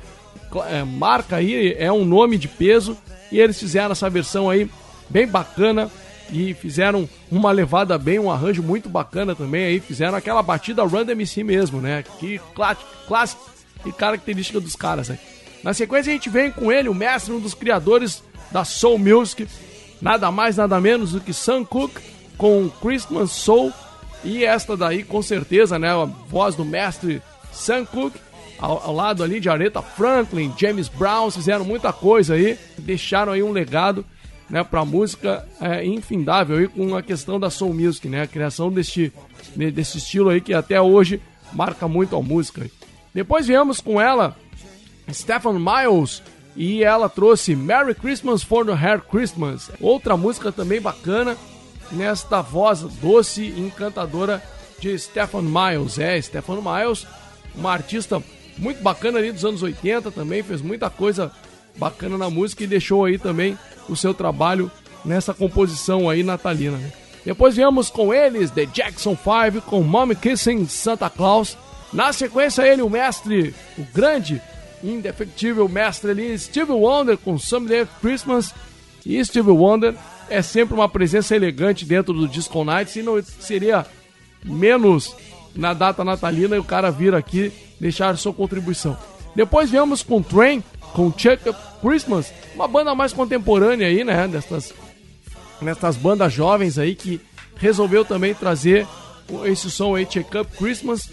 é, marca aí, é um nome de peso. E eles fizeram essa versão aí bem bacana e fizeram uma levada bem, um arranjo muito bacana também aí, fizeram aquela batida Run DMC mesmo, né? Que clá- clássico e característica dos caras aí. Na sequência a gente vem com ele, o mestre, um dos criadores da Soul Music, nada mais, nada menos do que Sam Cooke com Christmas Soul e esta daí com certeza, né, a voz do mestre Sam Cooke ao, ao lado ali de Aretha Franklin, James Brown, fizeram muita coisa aí, deixaram aí um legado né, pra música é, infindável com a questão da soul music, né, a criação deste, de- desse estilo aí que até hoje marca muito a música. Depois viemos com ela, Stephen Miles, e ela trouxe Merry Christmas for the Hair Christmas, outra música também bacana, nesta voz doce e encantadora de Stephen Miles. É, Stephen Miles, uma artista muito bacana ali dos anos 80 também, fez muita coisa bacana na música e deixou aí também o seu trabalho nessa composição aí natalina. Né? Depois viemos com eles, The Jackson 5, com Mommy Kissing Santa Claus. Na sequência ele, o mestre, o grande, indefectível mestre ali, Steve Wonder com Someday Christmas. E Steve Wonder é sempre uma presença elegante dentro do Disco Nights e não seria menos na data natalina e o cara vir aqui deixar sua contribuição. Depois viemos com Train, com Check Up Christmas, uma banda mais contemporânea aí, né, dessas, nessas bandas jovens aí que resolveu também trazer esse som aí, Check Up Christmas,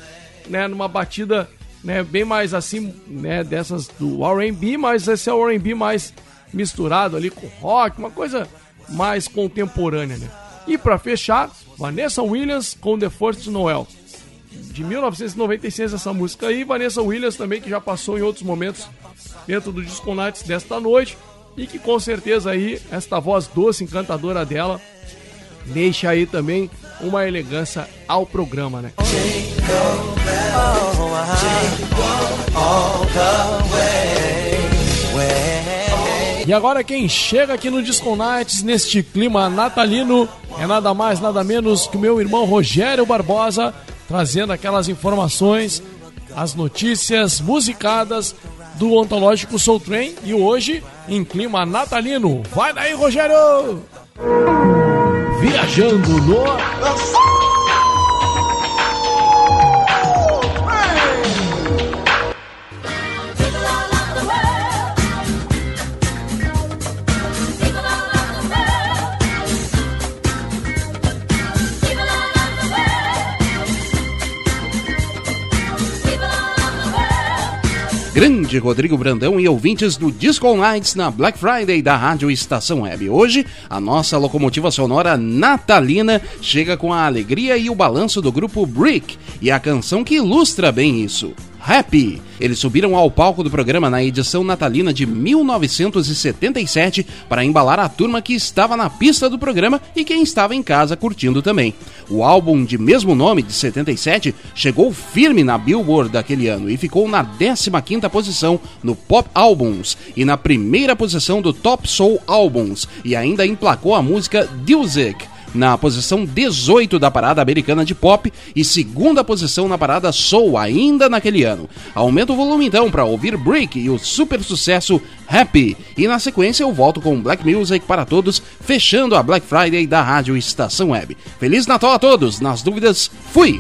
né, numa batida né, bem mais assim, né, dessas do R&B, mas esse é o R&B mais misturado ali com rock, uma coisa mais contemporânea, né? E pra fechar, Vanessa Williams com The First Noel. De 1996 essa música aí, Vanessa Williams também que já passou em outros momentos dentro do Disco Nights desta noite e que com certeza aí esta voz doce, encantadora dela deixa aí também uma elegância ao programa, né? E agora quem chega aqui no Disco Nights neste clima natalino é nada mais, nada menos que o meu irmão Rogério Barbosa, trazendo aquelas informações, as notícias musicadas do Ontológico Soul Train e hoje em clima natalino. Vai daí, Rogério! Viajando no Grande Rodrigo Brandão e ouvintes do Disco Nights na Black Friday da Rádio Estação Web. Hoje, a nossa locomotiva sonora natalina chega com a alegria e o balanço do grupo Brick e a canção que ilustra bem isso. Happy. Eles subiram ao palco do programa na edição natalina de 1977 para embalar a turma que estava na pista do programa e quem estava em casa curtindo também. O álbum de mesmo nome, de 77, chegou firme na Billboard daquele ano e ficou na 15ª posição no Pop Albums e na primeira posição do Top Soul Albums e ainda emplacou a música Dusik, na posição 18 da parada americana de pop e segunda posição na parada soul ainda naquele ano. Aumenta o volume então para ouvir Break e o super sucesso Happy. E na sequência eu volto com Black Music para todos, fechando a Black Friday da Rádio Estação Web. Feliz Natal a todos, nas dúvidas, fui!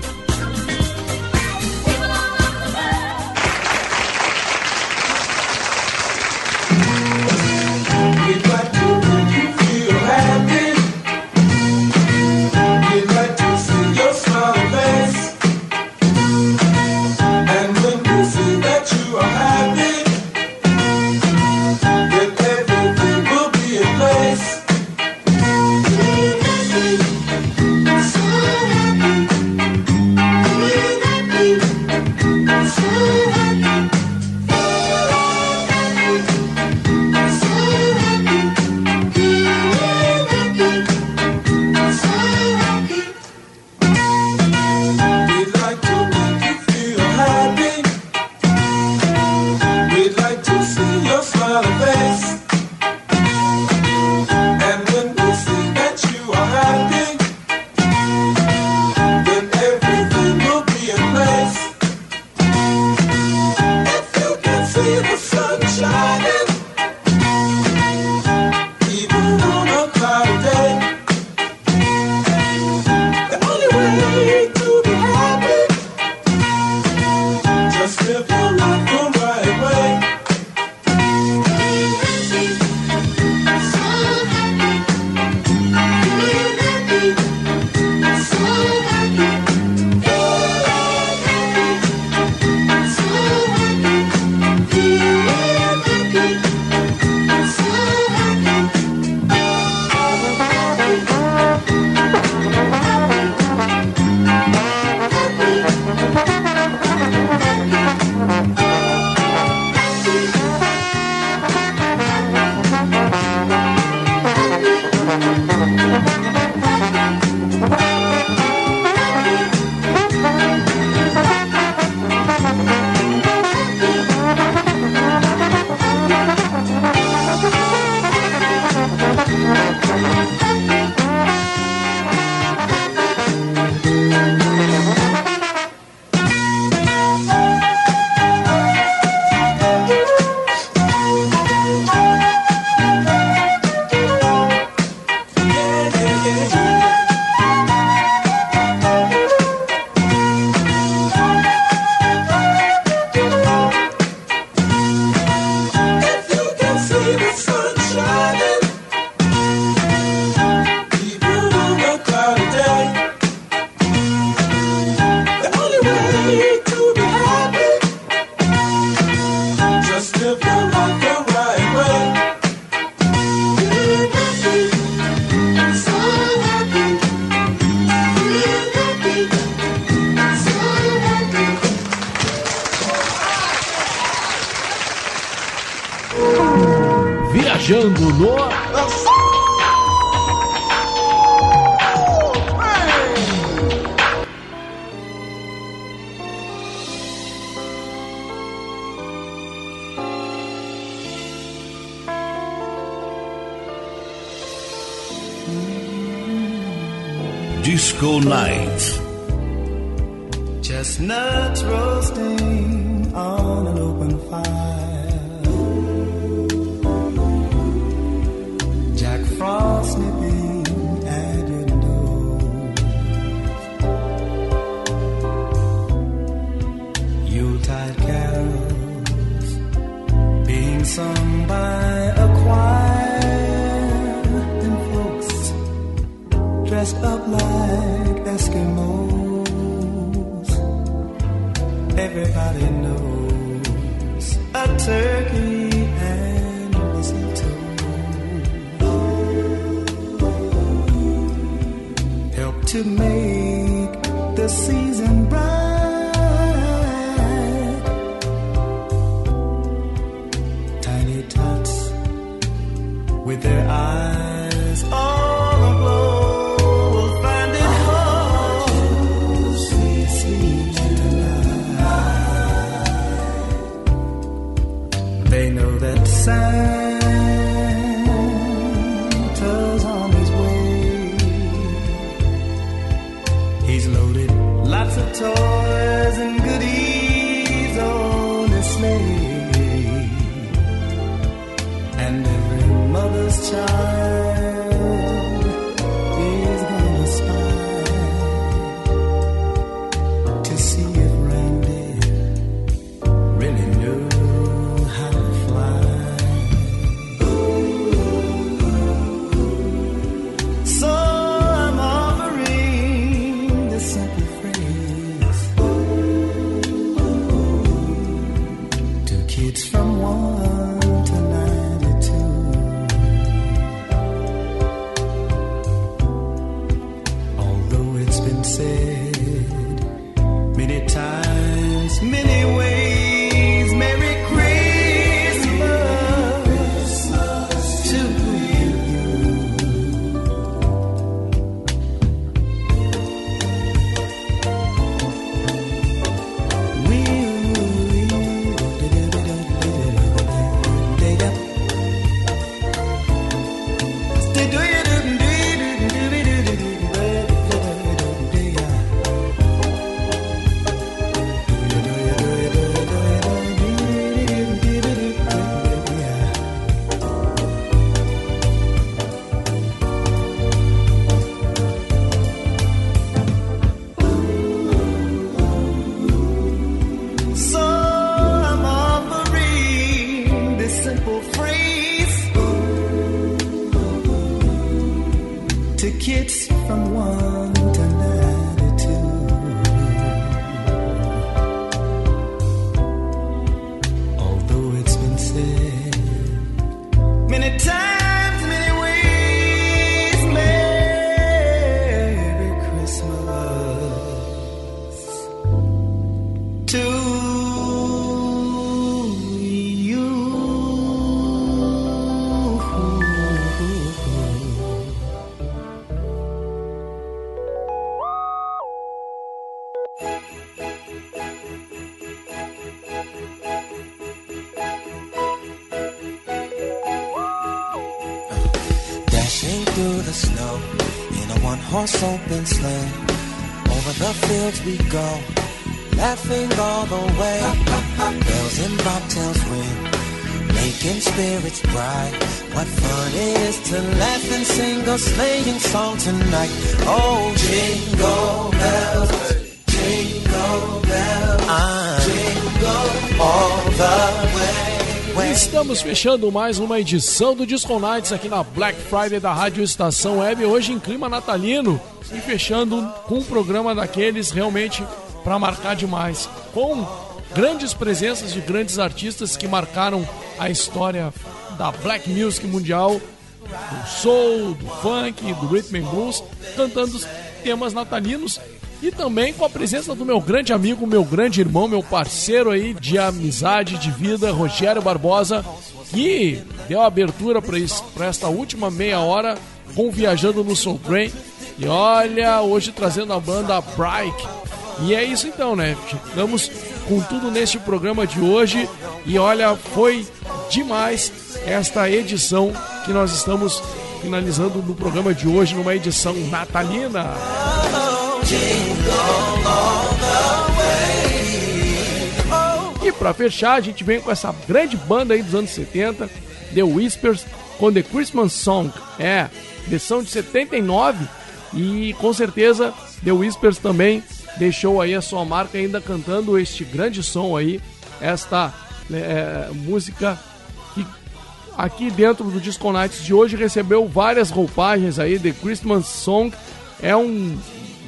siempre. with their eyes. Open sleigh. Over the fields we go, laughing all the way. Bells and bobtails ring, making spirits bright. What fun it is to laugh and sing a sleighing song tonight. Oh, jingle bells, Estamos fechando mais uma edição do Disco Nights aqui na Black Friday da Rádio Estação Web, hoje em clima natalino e fechando com um programa daqueles realmente para marcar demais, com grandes presenças de grandes artistas que marcaram a história da black music mundial, do soul, do funk, do rhythm and blues, cantando temas natalinos e também com a presença do meu grande amigo, meu grande irmão, meu parceiro aí de amizade, de vida, Rogério Barbosa, que deu abertura para esta última meia hora com Viajando no Soul Train. E olha, hoje trazendo a banda Bright. E é isso então, né? Chegamos com tudo neste programa de hoje. E olha, foi demais esta edição que nós estamos finalizando no programa de hoje, numa edição natalina. E pra fechar, a gente vem com essa grande banda aí dos anos 70, The Whispers, com The Christmas Song. É, versão de 79 e com certeza The Whispers também deixou aí a sua marca ainda cantando este grande som aí, esta é, música que aqui dentro do Disco Nights de hoje recebeu várias roupagens aí, The Christmas Song é um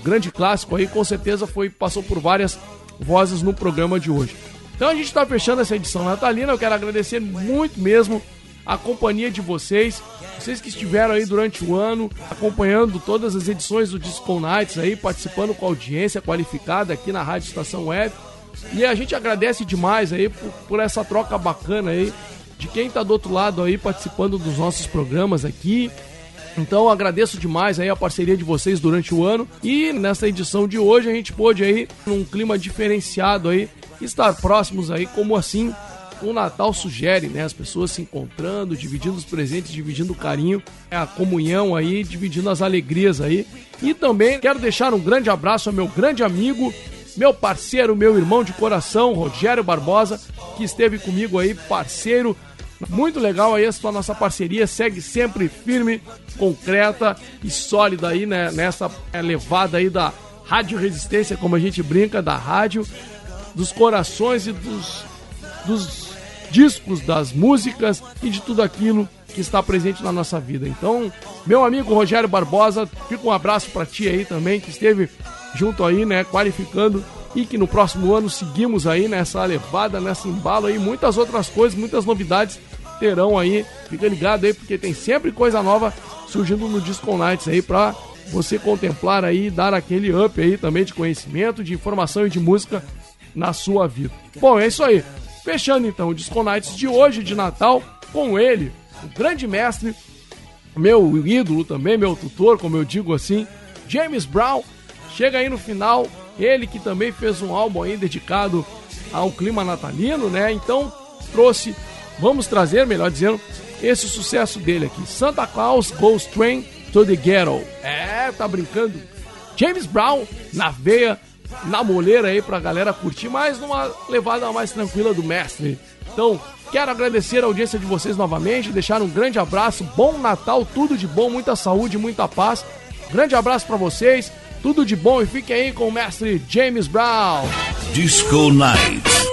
grande clássico aí, com certeza foi passou por várias vozes no programa de hoje. Então a gente está fechando essa edição natalina. Eu quero agradecer muito mesmo a companhia de vocês, vocês que estiveram aí durante o ano acompanhando todas as edições do Disco Nights aí, participando com audiência qualificada aqui na Rádio Estação Web. E a gente agradece demais aí por, por essa troca bacana aí de quem está do outro lado aí participando dos nossos programas aqui. Então agradeço demais aí a parceria de vocês durante o ano e nessa edição de hoje a gente pôde aí num clima diferenciado aí estar próximos aí como assim o Natal sugere, né? As pessoas se encontrando, dividindo os presentes, dividindo o carinho, a comunhão aí, dividindo as alegrias aí. E também quero deixar um grande abraço ao meu grande amigo, meu parceiro, meu irmão de coração, Rogério Barbosa, que esteve comigo aí, parceiro Muito legal aí essa nossa parceria, segue sempre firme, concreta e sólida aí, né, nessa é, levada aí da Rádio Resistência, como a gente brinca, da rádio, dos corações e dos, dos discos, das músicas e de tudo aquilo que está presente na nossa vida. Então, meu amigo Rogério Barbosa, fica um abraço para ti aí também, que esteve junto aí, né, qualificando e que no próximo ano seguimos aí nessa levada, nessa embalo aí, muitas outras coisas, muitas novidades terão aí. Fica ligado aí porque tem sempre coisa nova surgindo no Disco Nights aí para você contemplar aí, dar aquele up aí também de conhecimento, de informação e de música na sua vida. Bom, é isso aí. Fechando então o Disco Nights de hoje de Natal com ele, o grande mestre, meu ídolo também, meu tutor, como eu digo assim, James Brown. Chega aí no final, ele que também fez um álbum aí dedicado ao clima natalino, né? Então trouxe, vamos trazer, melhor dizendo, esse sucesso dele aqui. Santa Claus Goes Train to the Ghetto. É, tá brincando. James Brown na veia, na moleira aí pra galera curtir, mas numa levada mais tranquila do mestre. Então, quero agradecer a audiência de vocês novamente, deixar um grande abraço, bom Natal, tudo de bom, muita saúde, muita paz. Grande abraço pra vocês, tudo de bom e fiquem aí com o mestre James Brown. Disco Night.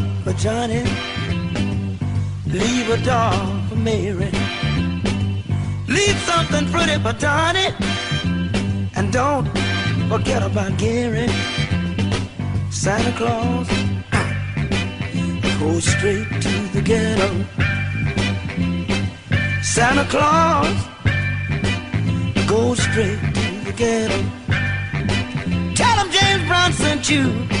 for Johnny. Leave a doll for Mary. Leave something pretty for Donnie. And don't forget about Gary. Santa Claus (laughs) goes straight to the ghetto. Santa Claus goes straight to the ghetto. Tell him James Brown sent you.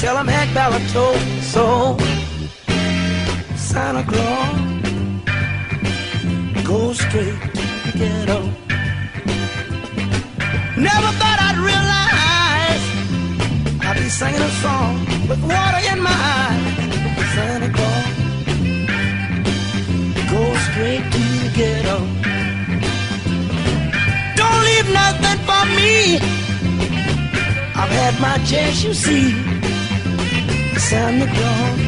tell them Hank Ballard told so. Santa Claus, go straight to the ghetto. Never thought I'd realize I'd be singing a song with water in my eyes. Santa Claus, go straight to the ghetto. Don't leave nothing for me. I've had my chance, you see. Santa Claus,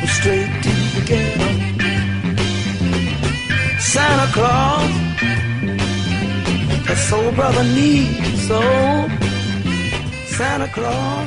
go straight to the ghetto. Santa Claus, a soul brother needs so. Santa Claus,